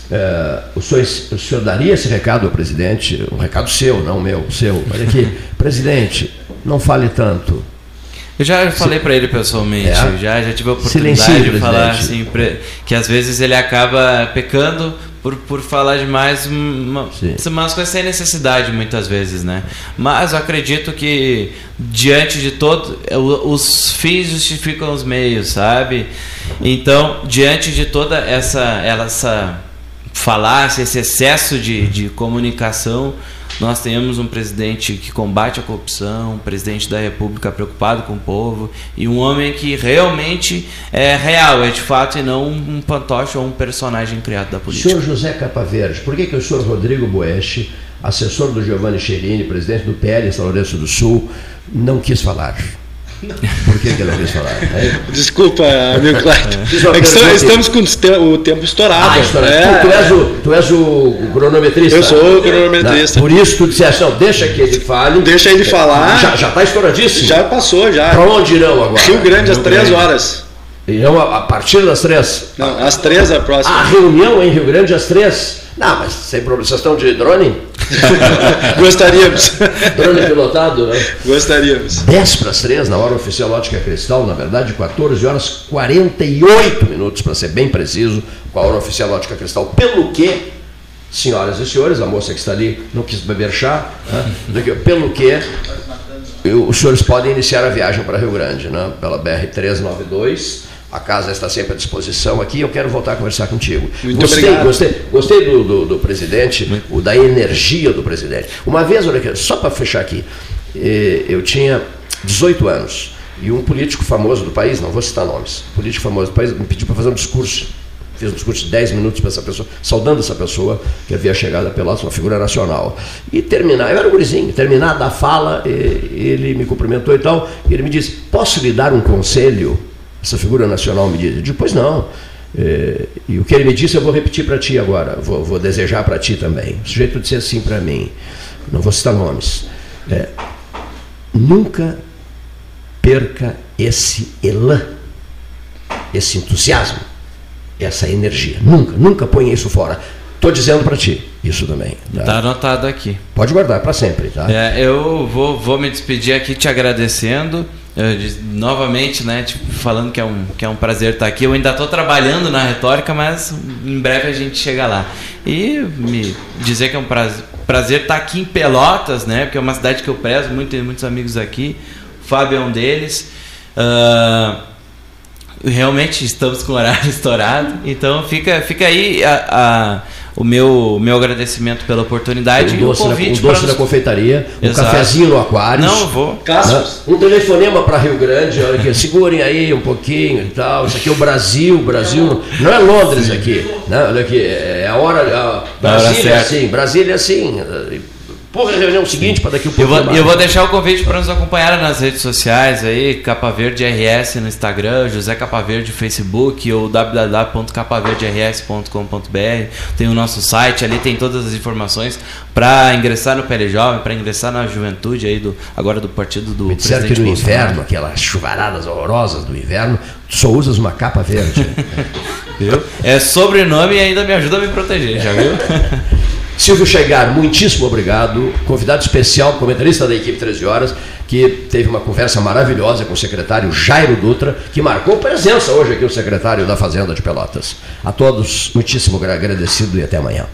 é, o, senhor, o senhor daria esse recado ao presidente? Um recado seu, não meu, seu. Olha aqui, presidente, não fale tanto. Eu já falei para ele pessoalmente, É? já, já tive a oportunidade de falar presidente. assim, que às vezes ele acaba pecando por, por falar demais uma, Sim. umas coisas sem necessidade muitas vezes, né? Mas eu acredito que diante de todo, o- os fins justificam os meios, sabe? Então, diante de toda essa, essa falácia, esse excesso de, de comunicação, nós temos um presidente que combate a corrupção, um presidente da República preocupado com o povo e um homem que realmente é real, é de fato e não um fantoche ou um personagem criado da política. Senhor José Capa Verde, por que, que o senhor Rodrigo Boeschi, assessor do Giovanni Cherini, presidente do PL em São Lourenço do Sul, não quis falar? Por que, que ele não quis falar? Aí, Desculpa, amigo Clayton. É que pergunta. estamos com o te- o tempo estourado. Ah, história. É, tu, tu és o, tu és o cronometrista. Eu sou o cronometrista. Por isso tu disseste, não, deixa que ele fale. Deixa ele falar. Já, já tá estouradíssimo? Já passou, já. Para onde irão agora? Rio Grande às três horas. Irão a, a partir das três. Não, às três a A próxima. reunião em Rio Grande às três. Não, mas sem problema. Vocês estão de drone? Gostaríamos. Drone pilotado, né? Gostaríamos. 10 para as 3, na hora oficial Ótica Cristal, na verdade, 14 horas 48 minutos, para ser bem preciso, com a hora oficial Ótica Cristal. Pelo que, senhoras e senhores, a moça que está ali não quis beber chá, né? Pelo que os senhores podem iniciar a viagem para Rio Grande, né? pela BR-392. A casa está sempre à disposição aqui. Eu quero voltar a conversar contigo. Muito gostei, obrigado. gostei, gostei do, do, do presidente, o, da energia do presidente. Uma vez, olha só para fechar aqui, eh, eu tinha 18 anos e um político famoso do país, não vou citar nomes, político famoso do país, me pediu para fazer um discurso. Fiz um discurso de 10 minutos para essa pessoa, saudando essa pessoa que havia chegado a Pelotas, uma figura nacional. E terminar, eu era um gurizinho, terminar da fala, eh, ele me cumprimentou e tal, e ele me disse: Posso lhe dar um conselho? Essa figura nacional me disse: Eu disse, Pois não. Eh, e o que ele me disse eu vou repetir para ti agora, vou, vou desejar para ti também. O sujeito disse assim para mim, não vou citar nomes: eh, Nunca perca esse elan, esse entusiasmo, essa energia. Nunca, nunca ponha isso fora. Estou dizendo para ti isso também. tá? Tá anotado aqui. Pode guardar para sempre, tá? É, eu vou, vou me despedir aqui te agradecendo. Diz- novamente, né, tipo, falando que é, um, que é um prazer estar aqui. Eu ainda estou trabalhando na retórica, mas em breve a gente chega lá. E me dizer que é um prazer, prazer estar aqui em Pelotas, né, porque é uma cidade que eu prezo, muito, tenho muitos amigos aqui. O Fábio é um deles. Ah, realmente estamos com o horário estourado, então fica, fica aí a- a- o meu, meu agradecimento pela oportunidade Um e o doce, na, um convite doce para nos- confeitaria, um Exato. cafezinho no aquário. Não, vou. Clássicos. Um telefonema para Rio Grande, olha aqui, segurem aí um pouquinho e tal. Isso aqui é o Brasil, Brasil. Não é Londres aqui. Né? Olha aqui, é a hora. A Brasília é assim, Brasília é assim. Porra, a reunião seguinte para daqui um Eu pouco. vou, eu vou deixar o convite para nos acompanhar nas redes sociais aí, Capa Verde RS no Instagram, José Capa Verde no Facebook ou www.capaverders.com.br. Tem o nosso site, ali tem todas as informações para ingressar no PL Jovem, para ingressar na juventude aí do agora do partido do Me disseram que no presidente Bolsonaro. inverno, aquelas chuvaradas horrorosas do inverno, só usas uma capa verde. Viu? É sobrenome e ainda me ajuda a me proteger, já viu? Silvio Chegar, muitíssimo obrigado. Convidado especial, comentarista da equipe 13 Horas, que teve uma conversa maravilhosa com o secretário Jairo Dutra, que marcou presença hoje aqui, o secretário da Fazenda de Pelotas. A todos, muitíssimo agradecido e até amanhã.